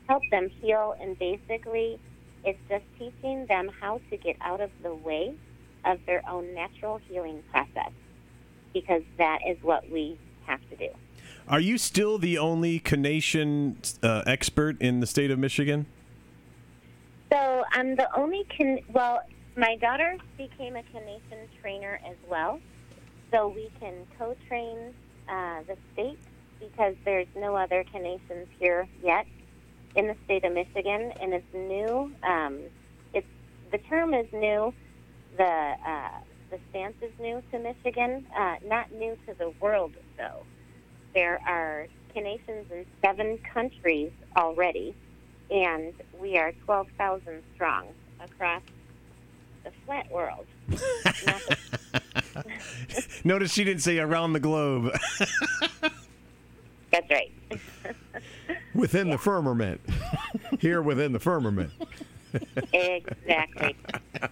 help them heal, and basically, it's just teaching them how to get out of the way of their own natural healing process, because that is what we have to do.
Are you still the only Canation uh, expert in the state of Michigan?
So I'm the only can. Well, my daughter became a Canation trainer as well, so we can co-train uh, the state because there's no other Canations here yet in the state of Michigan, and it's new. Um, it's the term is new. The uh, the stance is new to Michigan, uh, not new to the world though. There are Canations in seven countries already, and we are 12,000 strong across the flat world. (laughs)
Notice she didn't say around the globe. (laughs)
That's right. (laughs)
Within the firmament. Here within the firmament.
Exactly.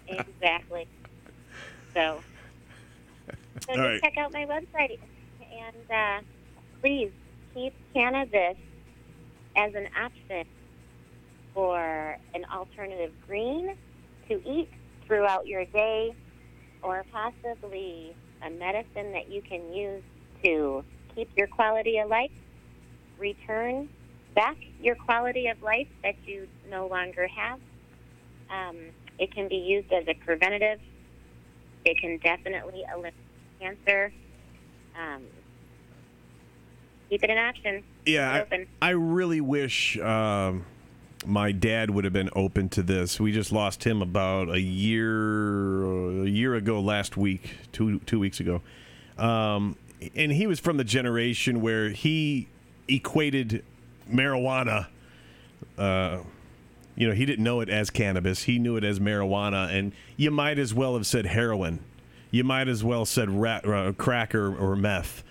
exactly. So, so just
right.
check out my website and uh, please keep cannabis as an option for an alternative green to eat throughout your day or possibly a medicine that you can use to keep your quality of life, return back your quality of life that you no longer have. Um, it can be used as a preventative. It can definitely eliminate cancer. Um, keep it an option.
Yeah, I. I really wish um, my dad would have been open to this. We just lost him about a year a year ago last week, two two weeks ago, um, and he was from the generation where he equated marijuana. Uh, you know, he didn't know it as cannabis. He knew it as marijuana, and you might as well have said heroin. You might as well said rat, uh, crack or, or meth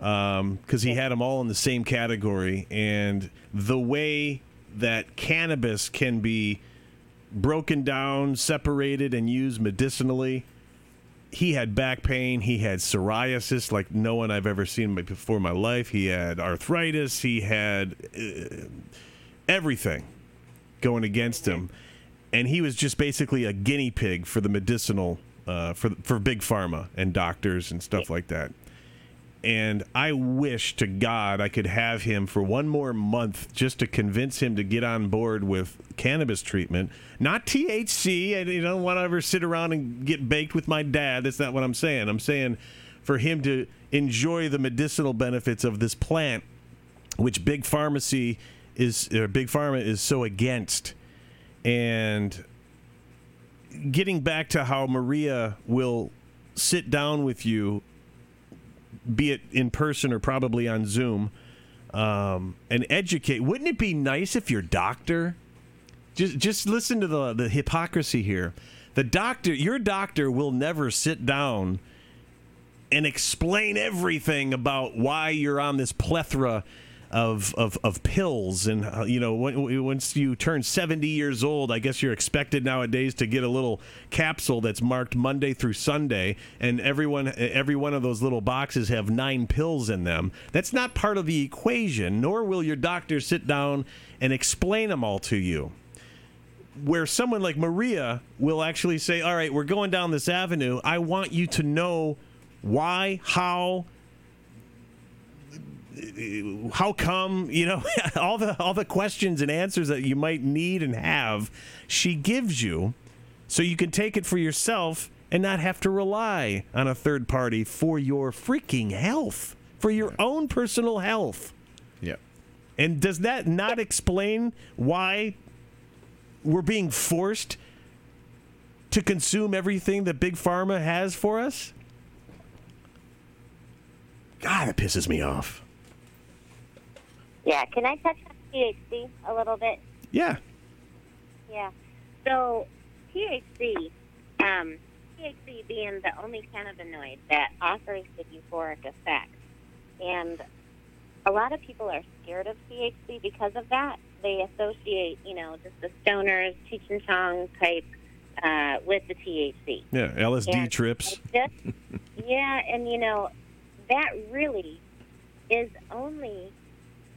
because he had them all in the same category. And the way that cannabis can be broken down, separated, and used medicinally, he had back pain. He had psoriasis like no one I've ever seen before in my life. He had arthritis. He had uh, everything going against him, and he was just basically a guinea pig for the medicinal, uh, for for big pharma and doctors and stuff like that and I wish to God I could have him for one more month just to convince him to get on board with cannabis treatment, not THC. And you don't want to ever sit around and get baked with my dad. That's not what I'm saying. I'm saying for him to enjoy the medicinal benefits of this plant, which big pharmacy is, or big pharma is so against, and getting back to how Maria will sit down with you be it in person or probably on Zoom, um, and educate. Wouldn't it be nice if your doctor just just listen to the the hypocrisy here? The doctor, your doctor, will never sit down and explain everything about why you're on this plethora of of, of pills and uh, you know when, once you turn 70 years old I guess you're expected nowadays to get a little capsule that's marked Monday through Sunday and everyone every one of those little boxes have nine pills in them that's not part of the equation nor will your doctor sit down and explain them all to you where someone like Maria will actually say, "All right, we're going down this avenue. I want you to know why, how, how come, you know, (laughs) all the all the questions and answers that you might need and have, she gives you so you can take it for yourself and not have to rely on a third party for your freaking health, for your own personal health."
Yep.
And does that not explain why we're being forced to consume everything that Big Pharma has for us? God, it pisses me off.
Yeah, can I touch on THC a little bit?
Yeah.
Yeah. So THC, um, THC being the only cannabinoid that offers the euphoric effect, and a lot of people are scared of THC because of that. They associate, you know, just the stoners, Cheech and Chong type uh, with the THC.
Yeah, LSD
And
trips.
Just- yeah, and you know, that really is only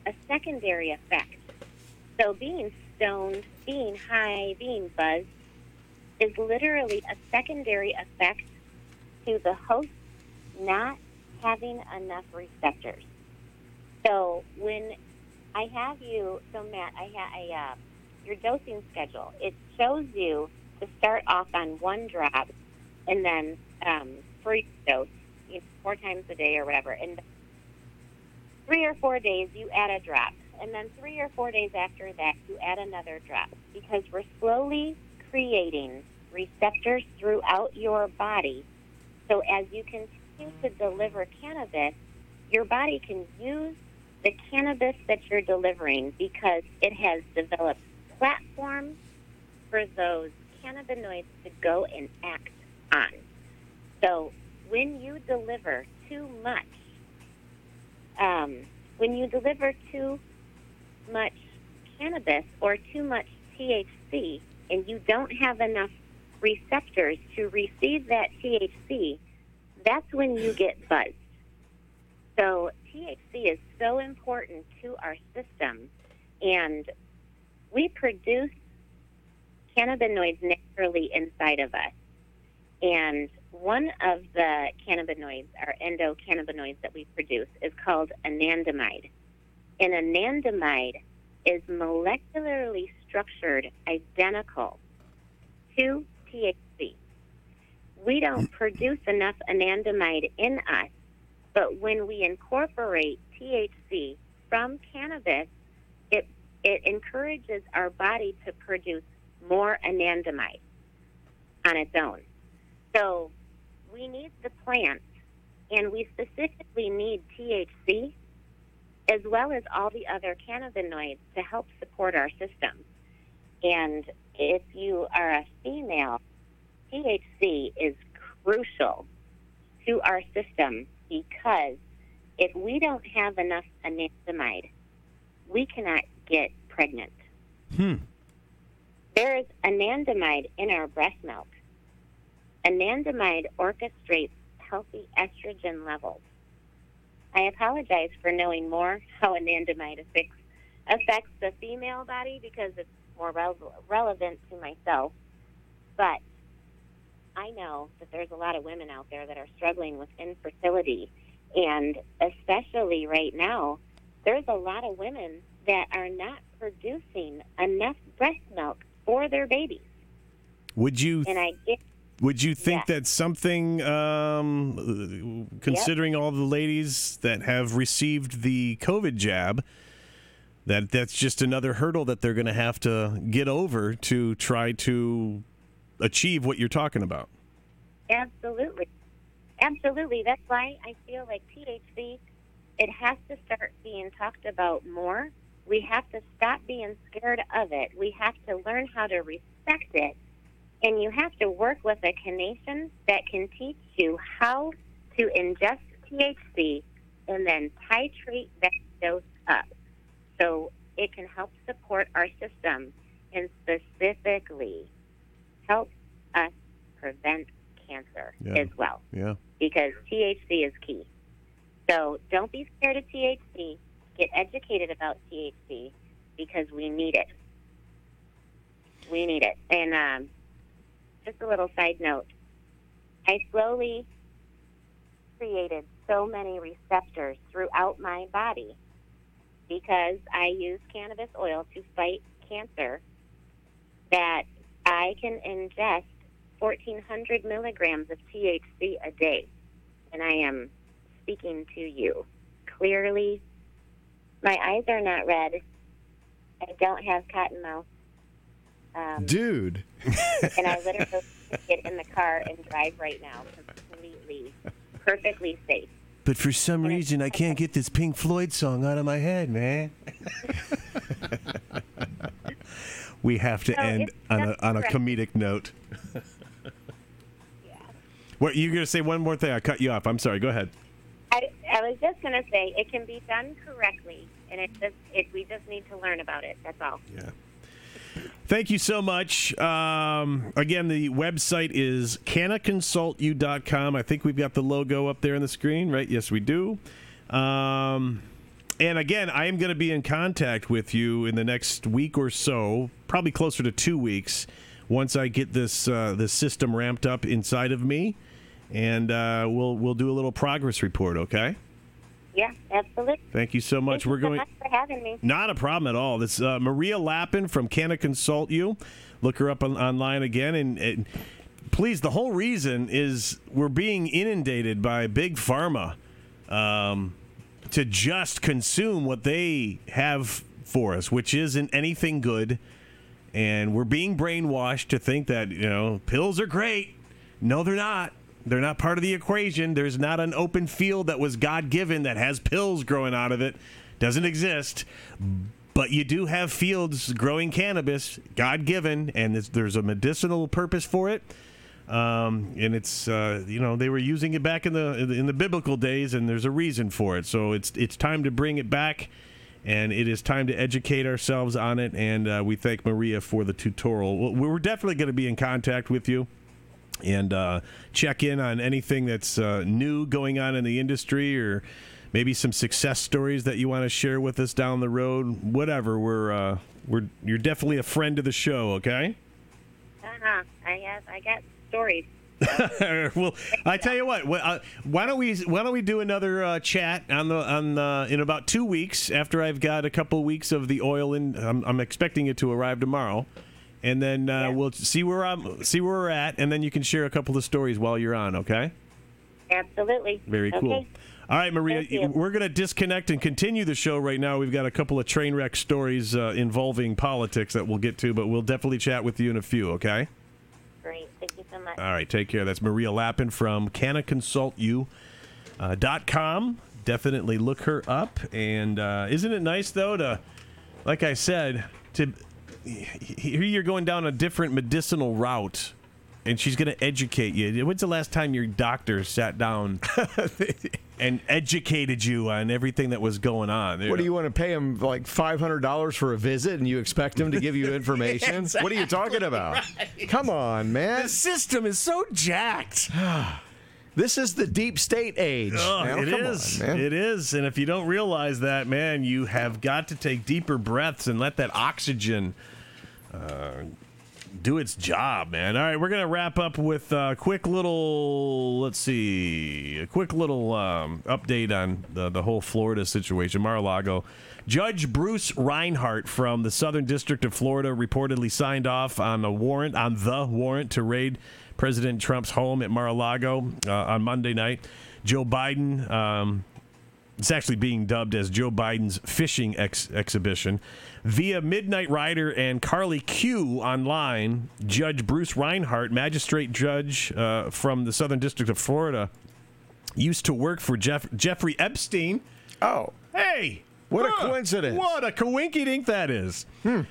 a secondary effect. So being stoned, being high, being buzzed is literally a secondary effect to the host not having enough receptors. So when I have you, so Matt, I have a, uh, your dosing schedule. It shows you to start off on one drop and then um, free dose, you know, four times a day or whatever. And three or four days, you add a drop. And then three or four days after that, you add another drop because we're slowly creating receptors throughout your body. So as you continue to deliver cannabis, your body can use the cannabis that you're delivering because it has developed platforms for those cannabinoids to go and act on. So when you deliver too much, um, when you deliver too much cannabis or too much THC and you don't have enough receptors to receive that THC, that's when you get buzzed. So THC is so important to our system, and we produce cannabinoids naturally inside of us. And one of the cannabinoids, our endocannabinoids that we produce, is called anandamide. And anandamide is molecularly structured identical to THC. We don't produce enough anandamide in us, but when we incorporate THC from cannabis, it, it encourages our body to produce more anandamide on its own. So we need the plant, and we specifically need THC as well as all the other cannabinoids to help support our system. And if you are a female, THC is crucial to our system because if we don't have enough anandamide, we cannot get pregnant.
Hmm.
There is anandamide in our breast milk. Anandamide orchestrates healthy estrogen levels. I apologize for knowing more how anandamide affects, affects the female body because it's more rele- relevant to myself. But I know that there's a lot of women out there that are struggling with infertility. And especially right now, there's a lot of women that are not producing enough breast milk for their babies.
Would you
And I get
would you think
Yeah.
that something, um, considering all the ladies that have received the COVID jab, that that's just another hurdle that they're going to have to get over to try to achieve what you're talking about?
Absolutely. Absolutely. That's why I feel like THC, it has to start being talked about more. We have to stop being scared of it. We have to learn how to respect it. And you have to work with a Canadian that can teach you how to ingest THC and then titrate that dose up so it can help support our system and specifically help us prevent cancer
Yeah.
as well
Yeah.
because THC is key. So don't be scared of THC. Get educated about THC because we need it. We need it. And um, just a little side note I slowly created so many receptors throughout my body because I use cannabis oil to fight cancer that I can ingest 1,400 milligrams of THC a day. And I am speaking to you clearly. My eyes are not red. I don't have cotton mouth. Um,
Dude.
and I literally get in the car and drive right now completely, perfectly safe.
But for some reason, I can't get this Pink Floyd song out of my head, man. (laughs) we have to
No,
end on a on a comedic note.
Yeah.
What you're gonna say? One more thing. I cut you off. I'm sorry. Go ahead.
I, I was just going to say it can be done correctly, and it just it, we just need to learn about it. That's all.
Yeah. Thank you so much. Um, again, the website is cannaconsultyou.com. I think we've got the logo up there on the screen, right? Yes, we do. Um, and again, I am going to be in contact with you in the next week or so, probably closer to two weeks, once I get this uh, this system ramped up inside of me, and uh, we'll we'll do a little progress report. Okay.
Yeah, absolutely.
Thank you so much.
Thank
We're
you so
going.
much for having me.
Not a problem at all. This uh, Maria Lappin from Canna Consult You. Look her up on, online again, and, and please. The whole reason is we're being inundated by big pharma um, to just consume what they have for us, which isn't anything good. And we're being brainwashed to think that you know pills are great. No, they're not. They're not part of the equation. There's not an open field that was God given that has pills growing out of it. Doesn't exist. But you do have fields growing cannabis, God given, and there's a medicinal purpose for it. Um, and it's uh, you know they were using it back in the in the biblical days, and there's a reason for it. So it's it's time to bring it back, and it is time to educate ourselves on it. And uh, we thank Maria for the tutorial. We're definitely going to be in contact with you and uh, check in on anything that's uh, new going on in the industry or maybe some success stories that you want to share with us down the road. Whatever, we're uh, we're you're definitely a friend of the show. Okay.
Uh-huh. I have. I got stories. (laughs)
well, I tell you what. Uh, why don't we Why don't we do another uh, chat on the on the, in about two weeks after I've got a couple weeks of the oil in. I'm, I'm expecting it to arrive tomorrow, and then uh,
Yeah.
we'll see where I'm see where we're at, and then you can share a couple of stories while you're on. Okay.
Absolutely.
Very cool.
Okay.
All right, Maria, we're going to disconnect and continue the show right now. We've got a couple of train wreck stories uh, involving politics that we'll get to, but we'll definitely chat with you in a few, okay?
Great. Thank you so much.
All right, take care. That's Maria Lappin from cannaconsultyou.com. Uh, dot com. Definitely look her up. And uh, isn't it nice, though, to, like I said, to here you're going down a different medicinal route. And she's going to educate you. When's the last time your doctor sat down (laughs) and educated you on everything that was going on?
What do you want to pay him like five hundred dollars for a visit, and you expect him to give you (laughs) information? What are you talking about? Come on, man.
The system is so jacked. (sighs)
This is the deep state age.
Oh,
Now,
it is.
on.
It is. And if you don't realize that, man, you have got to take deeper breaths and let that oxygen do its job, man. All right, we're gonna wrap up with a quick little. Let's see, a quick little um, update on the the whole Florida situation, Mar-a-Lago. Judge Bruce Reinhart from the Southern District of Florida reportedly signed off on a warrant on the warrant to raid President Trump's home at Mar-a-Lago uh, on Monday night. Joe Biden. Um, it's actually being dubbed as Joe Biden's fishing ex- exhibition. Via Midnight Rider and Carly Q online, Judge Bruce Reinhart, magistrate judge uh, from the Southern District of Florida, used to work for Jeff- Jeffrey Epstein.
Oh,
Hey!
What a coincidence.
What a coinky dink that is.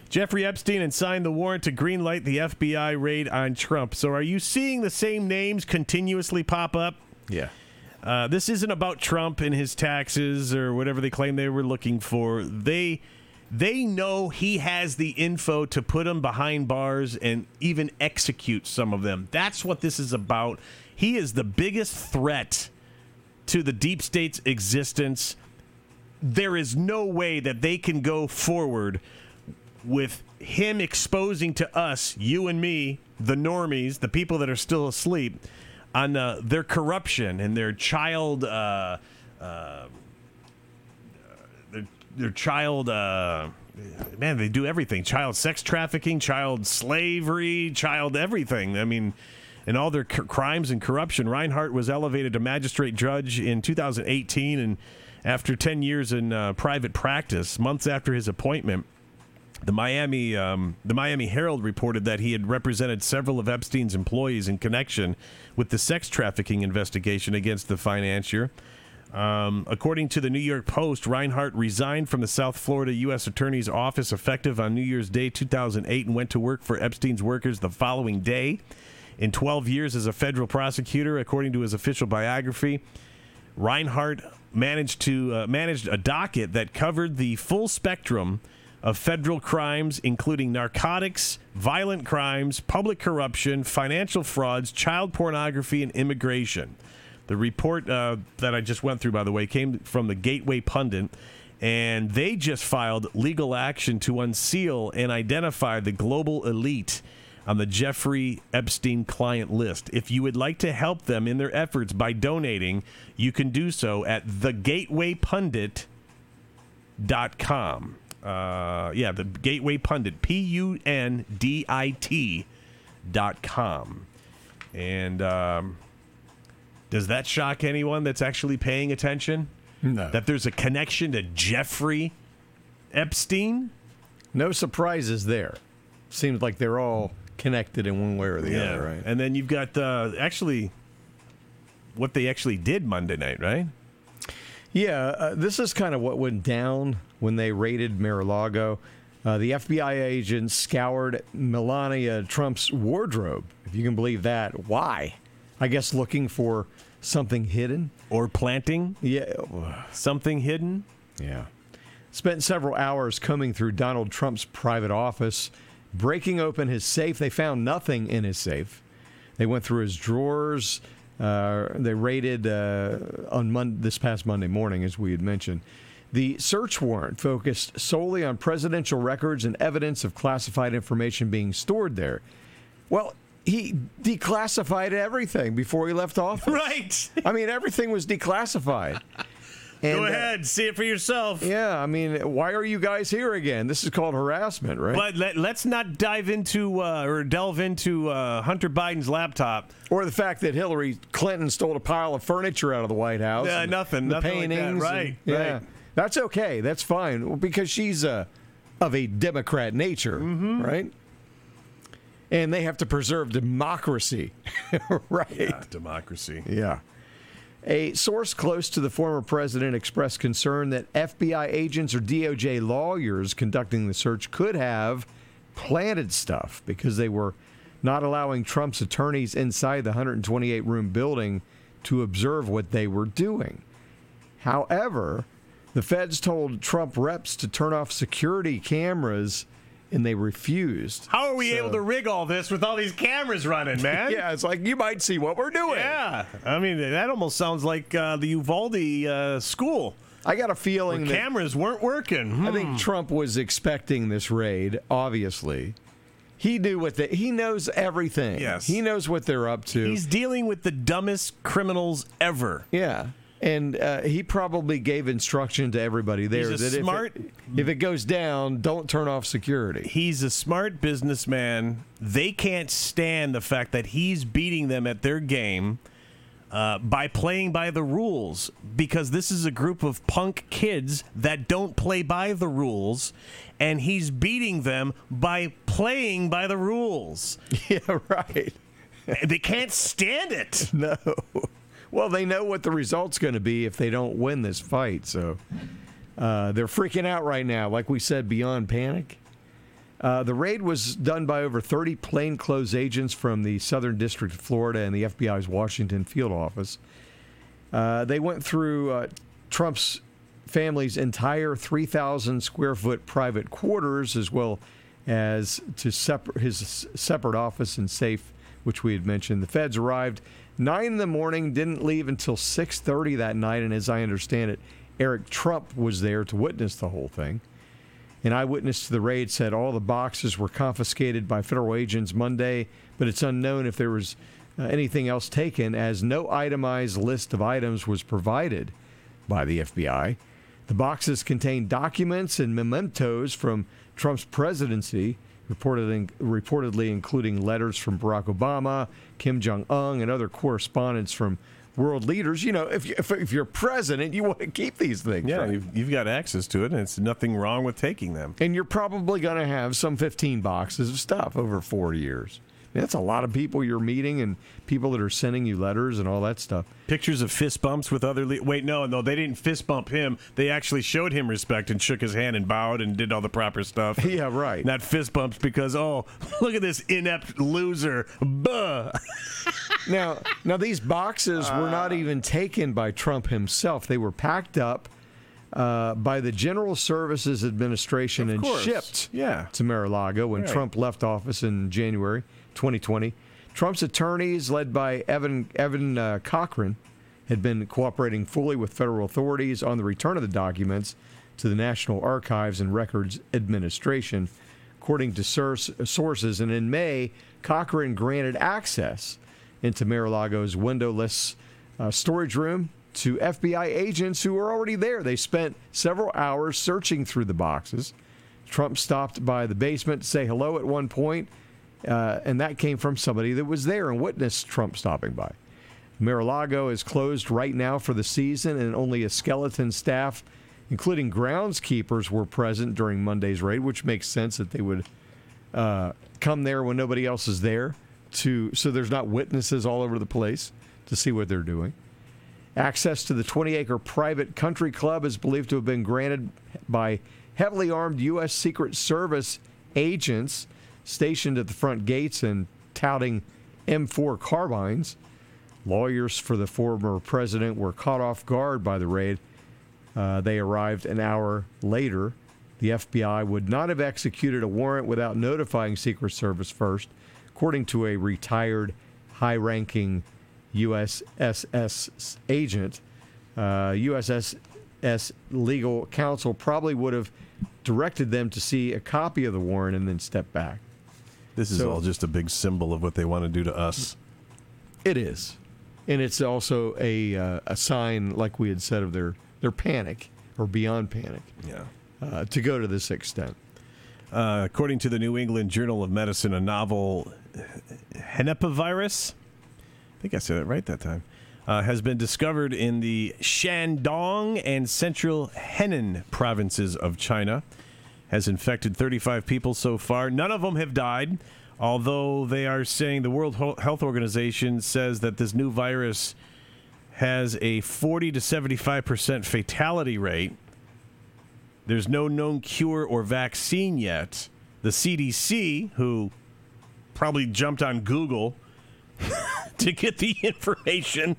Jeffrey Epstein and signed the warrant to greenlight the FBI raid on Trump. So are you seeing the same names continuously pop up?
yeah.
Uh, this isn't about Trump and his taxes or whatever they claim they were looking for. They they know he has the info to put them behind bars and even execute some of them. That's what this is about. He is the biggest threat to the deep state's existence. There is no way that they can go forward with him exposing to us, you and me, the normies, the people that are still asleep, on uh, their corruption and their child, uh, uh, their, child. Uh, man, they do everything: child sex trafficking, child slavery, child everything. I mean. And all their c- crimes and corruption. Reinhart was elevated to magistrate judge in 2018, and after 10 years in uh, private practice, months after his appointment, the Miami um, the Miami Herald reported that he had represented several of Epstein's employees in connection with the sex trafficking investigation against the financier. Um, according to the New York Post, Reinhart resigned from the South Florida U.S. Attorney's Office effective on New Year's Day 2008 and went to work for Epstein's workers the following day. In 12 years as a federal prosecutor, according to his official biography, Reinhart managed to uh, managed a docket that covered the full spectrum of federal crimes, including narcotics, violent crimes, public corruption, financial frauds, child pornography, and immigration. The report uh, that I just went through, by the way, came from the Gateway Pundit, and they just filed legal action to unseal and identify the global elite on the Jeffrey Epstein client list. If you would like to help them in their efforts by donating, you can do so at thegatewaypundit.com. Uh, yeah, the Gateway Pundit, P U N D I T dot com. And um, does that shock anyone that's actually paying attention?
No.
That there's a connection to Jeffrey Epstein?
No surprises there. Seems like they're all connected in one way or the other, right?
And then you've got uh, actually what they actually did Monday night, right?
Yeah, uh, this is kind of what went down when they raided Mar-a-Lago. Uh, the FBI agents scoured Melania Trump's wardrobe, if you can believe that. Why? I guess looking for something hidden.
Or planting
Yeah,
something hidden?
yeah. Spent several hours coming through Donald Trump's private office, breaking open his safe. They found nothing in his safe. They went through his drawers. Uh, they raided uh, on Mon- this past Monday morning, as we had mentioned. The search warrant focused solely on presidential records and evidence of classified information being stored there. Well, he declassified everything before he left office.
Right.
I mean, everything was declassified. And,
Go
uh,
ahead, see it for yourself.
yeah, I mean, why are you guys here again? This is called harassment, right?
But let, let's not dive into uh, or delve into uh, Hunter Biden's laptop.
or the fact that Hillary Clinton stole a pile of furniture out of the White House.
Yeah,
and
nothing,
The
nothing like that. Right,
and- yeah.
right.
That's okay. That's fine because she's uh, of a Democrat nature,
Mm-hmm.
right? And they have to preserve democracy, (laughs) right?
democracy.
Yeah. A source close to the former president expressed concern that FBI agents or DOJ lawyers conducting the search could have planted stuff because they were not allowing Trump's attorneys inside the 128 room building to observe what they were doing. However, the feds told Trump reps to turn off security cameras and they refused.
How are we
So-
able to rig all this with all these cameras running, (laughs) man?
Yeah, it's like you might see what we're doing.
Yeah. I mean, that almost sounds like uh, the Uvalde uh, school
I got a feeling that
cameras weren't working.
I
Hmm.
think Trump was expecting this raid. Obviously, he knew what the, he knows everything.
Yes.
he knows what they're up to.
He's dealing with the dumbest criminals ever.
yeah, and uh, he probably gave instruction to everybody there that
smart-
if it, if it goes down, don't turn off security.
He's a smart businessman. They can't stand the fact that he's beating them at their game uh, by playing by the rules because this is a group of punk kids that don't play by the rules, and he's beating them by playing by the rules. (laughs)
yeah, right.
they can't stand it. (laughs)
No. Well, they know what the result's going to be if they don't win this fight. So uh, they're freaking out right now. Like we said, beyond panic. Uh, the raid was done by over 30 plainclothes agents from the Southern District of Florida and the FBI's Washington field office. Uh, they went through uh, Trump's family's entire 3,000 square foot private quarters, as well as to separ- his separate office and safe, which we had mentioned. The feds arrived nine in the morning, didn't leave until 6:30 that night, and as I understand it, Eric Trump was there to witness the whole thing. An eyewitness to the raid said all the boxes were confiscated by federal agents Monday, but it's unknown if there was uh, anything else taken, as no itemized list of items was provided by the FBI. The boxes contained documents and mementos from Trump's presidency, reported reportedly including letters from Barack Obama, Kim Jong Un, and other correspondence from world leaders. You know, if, you, if, if you're president, you want to keep these things.
Yeah,
right?
you've, you've got access to it, and it's nothing wrong with taking them.
And you're probably going to have some 15 boxes of stuff over four years. That's a lot of people you're meeting and people that are sending you letters and all that stuff.
Pictures of fist bumps with other. Le- Wait, no, no, they didn't fist bump him. They actually showed him respect and shook his hand and bowed and did all the proper stuff. (laughs)
Yeah, right.
Not fist bumps because oh, (laughs) look at this inept loser. Buh. (laughs)
Now, now these boxes were
Uh.
not even taken by Trump himself. They were packed up uh, by the General Services Administration and shipped
Yeah.
to Mar-a-Lago when
Right.
Trump left office in January 2020. Trump's attorneys, led by Evan Evan uh, Corcoran, had been cooperating fully with federal authorities on the return of the documents to the National Archives and Records Administration, according to sources. And in May, Corcoran granted access into Mar-a-Lago's windowless uh, storage room to FBI agents who were already there. They spent several hours searching through the boxes. Trump stopped by the basement to say hello at one point, uh, and that came from somebody that was there and witnessed Trump stopping by. Mar-a-Lago is closed right now for the season, and only a skeleton staff, including groundskeepers, were present during Monday's raid, which makes sense that they would uh, come there when nobody else is there. To so there's not witnesses all over the place to see what they're doing. Access to the 20 acre private country club is believed to have been granted by heavily armed U.S. Secret Service agents stationed at the front gates and touting M4 carbines. Lawyers for the former president were caught off guard by the raid. Uh, they arrived an hour later. The FBI would not have executed a warrant without notifying Secret Service first, according to a retired high ranking USSS agent. Uh, USSS legal counsel probably would have directed them to see a copy of the warrant and then step back.
This is
So-
all just a big symbol of what they want to do to us.
It is, and it's also a uh, a sign, like we had said, of their their panic or beyond panic
Yeah.
uh, to go to this extent.
Uh, according to the New England Journal of Medicine, a novel Henipavirus, I think I said it right that time, uh, has been discovered in the Shandong and central Henan provinces of China. Has infected 35 people so far. None of them have died, although they are saying the World Health Organization says that this new virus has a 40 to 75% fatality rate. There's no known cure or vaccine yet. The CDC, who probably jumped on Google (laughs) to get the information,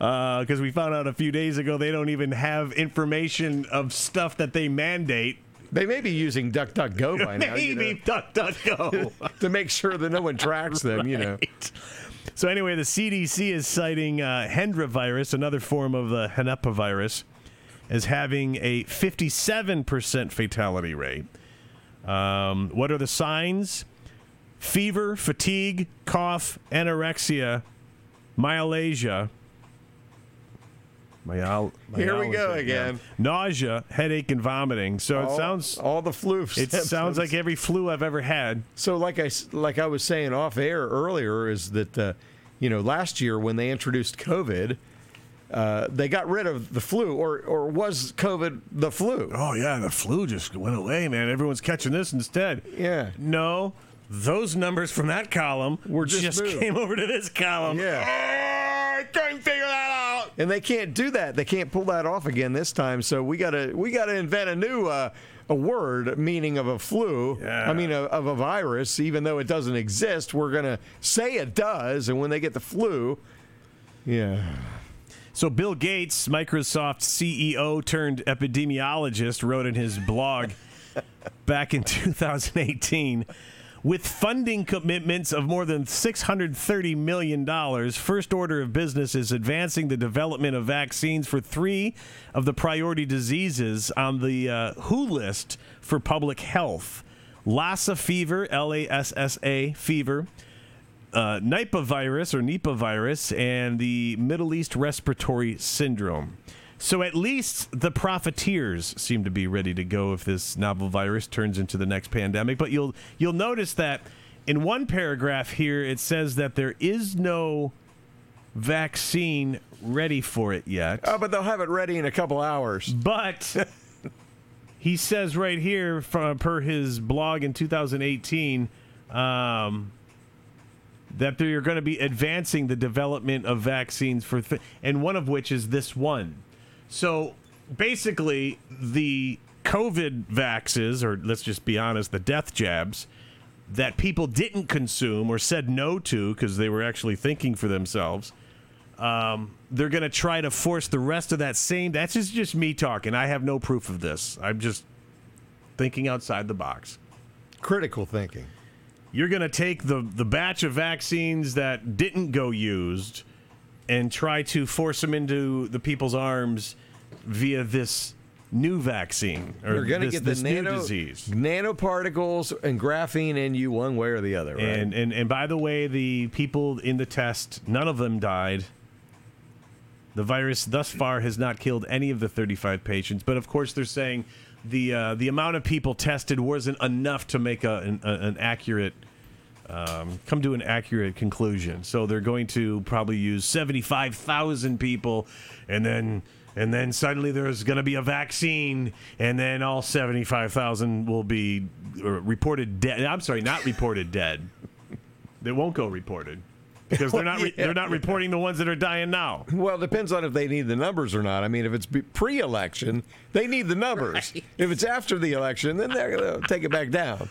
uh, because we found out a few days ago they don't even have information of stuff that they mandate.
They may be using DuckDuckGo by now, you
Maybe
know,
duck, duck, go. (laughs)
to make sure that no one tracks them. You know,
So anyway, the CDC is citing uh, Hendra virus, another form of the Henipa virus, as having a 57% fatality rate. Um, what are the signs? Fever, fatigue, cough, anorexia,
Here we go again.
Nausea, headache, and vomiting. So it sounds
all the flu.
it
symptoms.
sounds like every flu I've ever had.
So, like I like I was saying off air earlier, is that uh, you know last year when they introduced COVID, uh, they got rid of the flu, or or was COVID the flu?
Oh yeah, the flu just went away, man. Everyone's catching this instead.
Yeah.
No, those numbers from that column
Were just moved.
came over to this column.
Yeah.
Oh, I that out.
And they can't do that. They can't pull that off again this time. So we gotta we gotta invent a new uh, a word meaning of a flu.
Yeah.
I mean of, of a virus, even though it doesn't exist. We're gonna say it does, and when they get the flu, yeah.
So Bill Gates, Microsoft CEO turned epidemiologist, wrote in his blog back in (laughs) 2018. With funding commitments of more than $630 million, First Order of Business is advancing the development of vaccines for three of the priority diseases on the uh, WHO list for public health Lassa fever, L A S S A fever, uh, Nipah virus or Nipah virus and the Middle East respiratory syndrome. So at least the profiteers seem to be ready to go if this novel virus turns into the next pandemic. But you'll you'll notice that in one paragraph here it says that there is no vaccine ready for it yet.
Oh, but they'll have it ready in a couple hours.
But (laughs) he says right here, from, per his blog in 2018, um, that they're going to be advancing the development of vaccines for, th- and one of which is this one. So basically, the COVID vaxes, or let's just be honest, the death jabs that people didn't consume or said no to because they were actually thinking for themselves um, they're going to try to force the rest of that same. That's just, just me talking. I have no proof of this. I'm just thinking outside the box.
Critical thinking.
You're going to take the, the batch of vaccines that didn't go used and try to force them into the people's arms via this new vaccine or
You're going to
this,
get the nano,
disease.
nanoparticles and graphene in you one way or the other. Right?
And, and and by the way, the people in the test, none of them died. The virus thus far has not killed any of the 35 patients, but of course they're saying the uh, the amount of people tested wasn't enough to make a, an, a- an accurate um, come to an accurate conclusion. So they're going to probably use 75,000 people, and then and then suddenly there's going to be a vaccine, and then all 75,000 will be uh, reported dead. I'm sorry, not reported dead. They won't go reported because they're (laughs) not re- they're not reporting the ones that are dying now.
Well, it depends on if they need the numbers or not. I mean, if it's pre-election, they need the numbers. If it's after the election, then they're going to take it back down.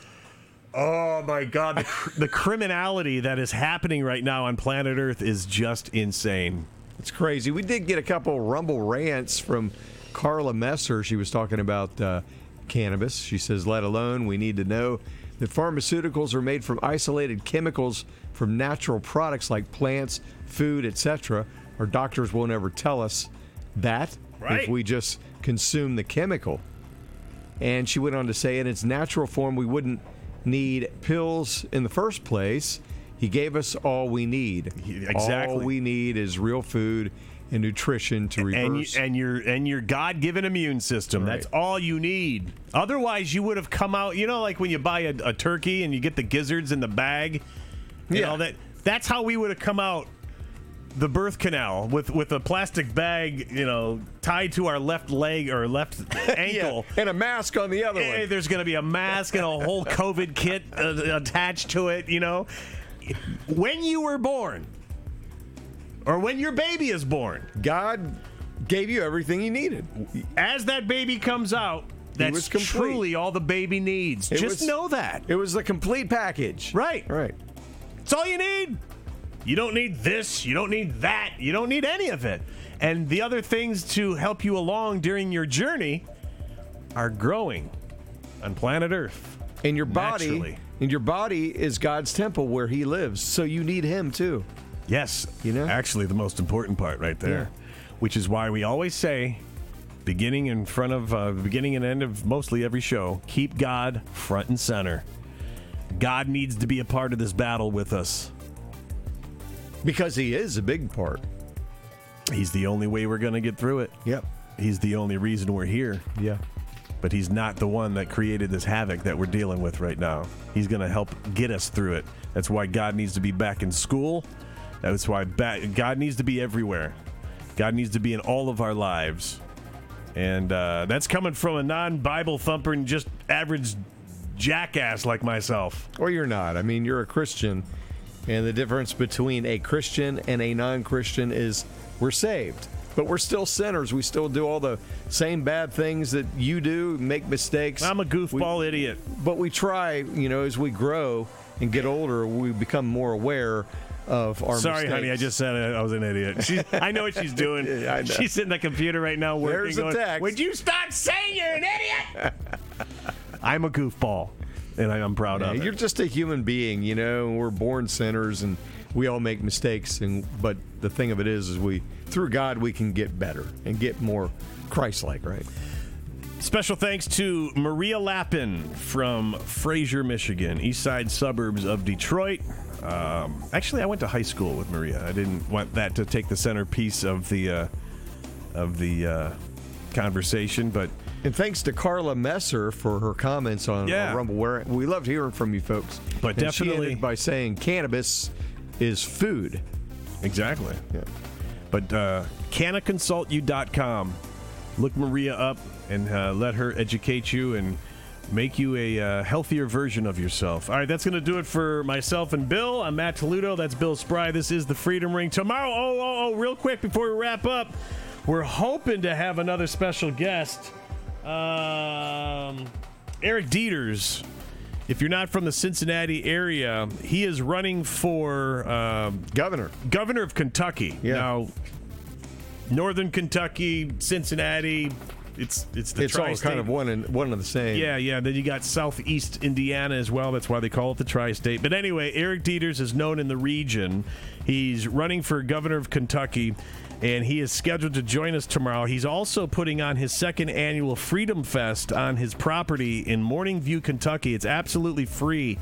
Oh my God, the, cr- the criminality that is happening right now on planet Earth is just insane.
It's crazy. We did get a couple rumble rants from Carla Messer. She was talking about uh, cannabis. She says, let alone, we need to know that pharmaceuticals are made from isolated chemicals from natural products like plants, food, etc. Our doctors won't ever tell us that
Right.
if we just consume the chemical. And she went on to say, in its natural form, we wouldn't need pills in the first place. He gave us all we need.
Exactly.
All we need is real food and nutrition to
and
reverse.
and your and your God-given immune system.
Right.
That's all you need. Otherwise, you would have come out. You know, like when you buy a, a turkey and you get the gizzards in the bag, and
Yeah.
all that. That's how we would have come out the birth canal with with a plastic bag, you know, tied to our left leg or left (laughs)
yeah,
ankle.
and a mask on the other
Hey,
one.
there's going to be a mask and a whole (laughs) COVID kit uh, attached to it, you know. When you were born, or when your baby is born,
God gave you everything you needed.
as that baby comes out, that's truly all the baby needs.
It
Just
was-
know that.
It was the complete package.
Right.
Right.
It's all you need. You don't need this. You don't need that. You don't need any of it. And the other things to help you along during your journey are growing on planet Earth.
And your body,
Naturally.
and your body is God's temple where He lives. So you need Him too.
Yes,
You know?
actually, the most important part right there,
Yeah.
which is why we always say, beginning in front of uh, beginning and end of mostly every show, keep God front and center. God needs to be a part of this battle with us.
Because He is a big part.
He's the only way we're going to get through it.
Yep.
He's the only reason we're here.
Yeah.
But he's not the one that created this havoc that we're dealing with right now. He's going to help get us through it. That's why God needs to be back in school. That's why ba- God needs to be everywhere. God needs to be in all of our lives. And uh, that's coming from a non Bible thumper and just average jackass like myself.
Or you're not. I mean, you're a Christian. And the difference between a Christian and a non Christian is we're saved. But we're still sinners. We still do all the same bad things that you do, make mistakes.
I'm a goofball
We-
idiot.
but we try, you know, as we grow and get older, we become more aware of our
Sorry,
mistakes.
honey, I just said I was an idiot. She, I know what she's (laughs) doing.
Yeah.
She's sitting the computer right now working.
There's a
going,
text.
Would you stop saying you're an idiot? (laughs) I'm a goofball, and I, am proud
Yeah,
of
you're just a human being, you know. We're born sinners, and we all make mistakes. And but the thing of it is, is we through God we can get better and get more Christ-like, right?
Special thanks to Maria Lappin from Fraser, Michigan, east side suburbs of Detroit. Um, actually, I went to high school with Maria. I didn't want that to take the centerpiece of the uh, of the uh, conversation, but
And thanks to Carla Messer for her comments on
Yeah.
Rumble. Where we loved hearing from you folks.
But
And
definitely-
by saying cannabis is food.
exactly.
Yeah.
But uh, cannaconsultyou.com. Look Maria up and uh, let her educate you and make you a uh, healthier version of yourself. All right, that's going to do it for myself and Bill. I'm Matt Toledo. That's Bill Spry. This is the Freedom Ring. Tomorrow, oh, oh, oh, real quick before we wrap up, we're hoping to have another special guest. Um, Eric Deters. If you're not from the Cincinnati area, he is running for um,
Governor.
governor of Kentucky.
Yeah.
Now, Northern Kentucky, Cincinnati, it's it's the
It's all
tri-state.
kind of one and one and the same.
Yeah, yeah. Then you got Southeast Indiana as well. That's why they call it the tri-state. But anyway, Eric Deters is known in the region. He's running for governor of Kentucky, and he is scheduled to join us tomorrow. He's also putting on his second annual Freedom Fest on his property in Morning View, Kentucky. It's absolutely free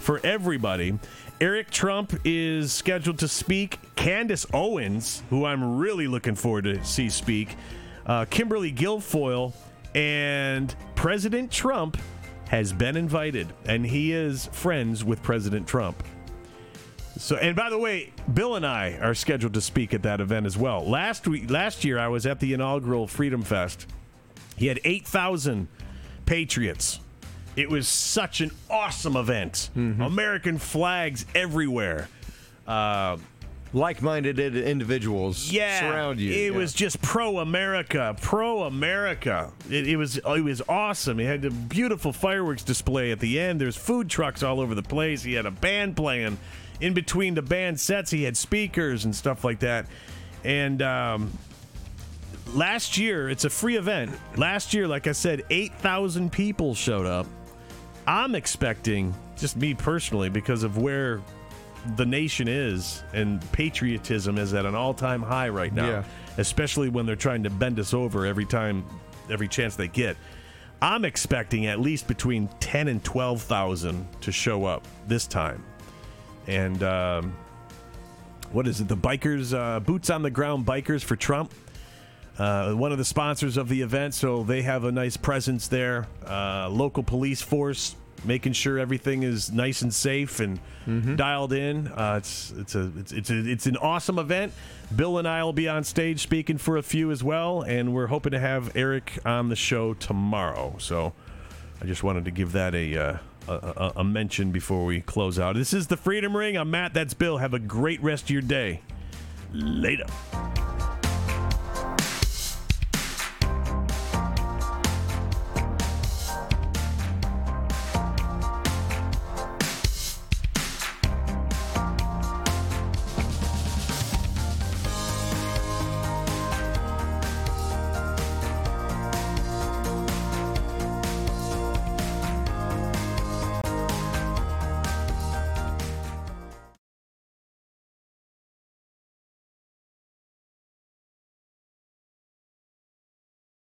for everybody. Eric Trump is scheduled to speak. Candace Owens, who I'm really looking forward to see speak. Uh, Kimberly Guilfoyle and President Trump has been invited, and he is friends with President Trump. So, and by the way, Bill and I are scheduled to speak at that event as well. Last week, last year, I was at the inaugural Freedom Fest. He had eight thousand patriots. It was such an awesome event. American flags everywhere. Uh,
Like-minded individuals
yeah,
surround you.
It
Yeah.
was just pro America, pro America. It, it was it was awesome. He had a beautiful fireworks display at the end. There's food trucks all over the place. He had a band playing. In between the band sets, he had speakers and stuff like that. And um, last year, it's a free event. Last year, like I said, eight thousand people showed up. I'm expecting, just me personally, because of where the nation is and patriotism is at an all-time high right now
Yeah.
especially when they're trying to bend us over every time every chance they get i'm expecting at least between 10 and 12,000 to show up this time and um, what is it the bikers uh, boots on the ground bikers for trump uh, one of the sponsors of the event, so they have a nice presence there. Uh, local police force making sure everything is nice and safe and dialed in. Uh, it's it's a it's it's, a, it's an awesome event. Bill and I will be on stage speaking for a few as well, and we're hoping to have Eric on the show tomorrow. So I just wanted to give that a. A, a mention before we close out. This is the Freedom Ring. I'm Matt. That's Bill. Have a great rest of your day. Later.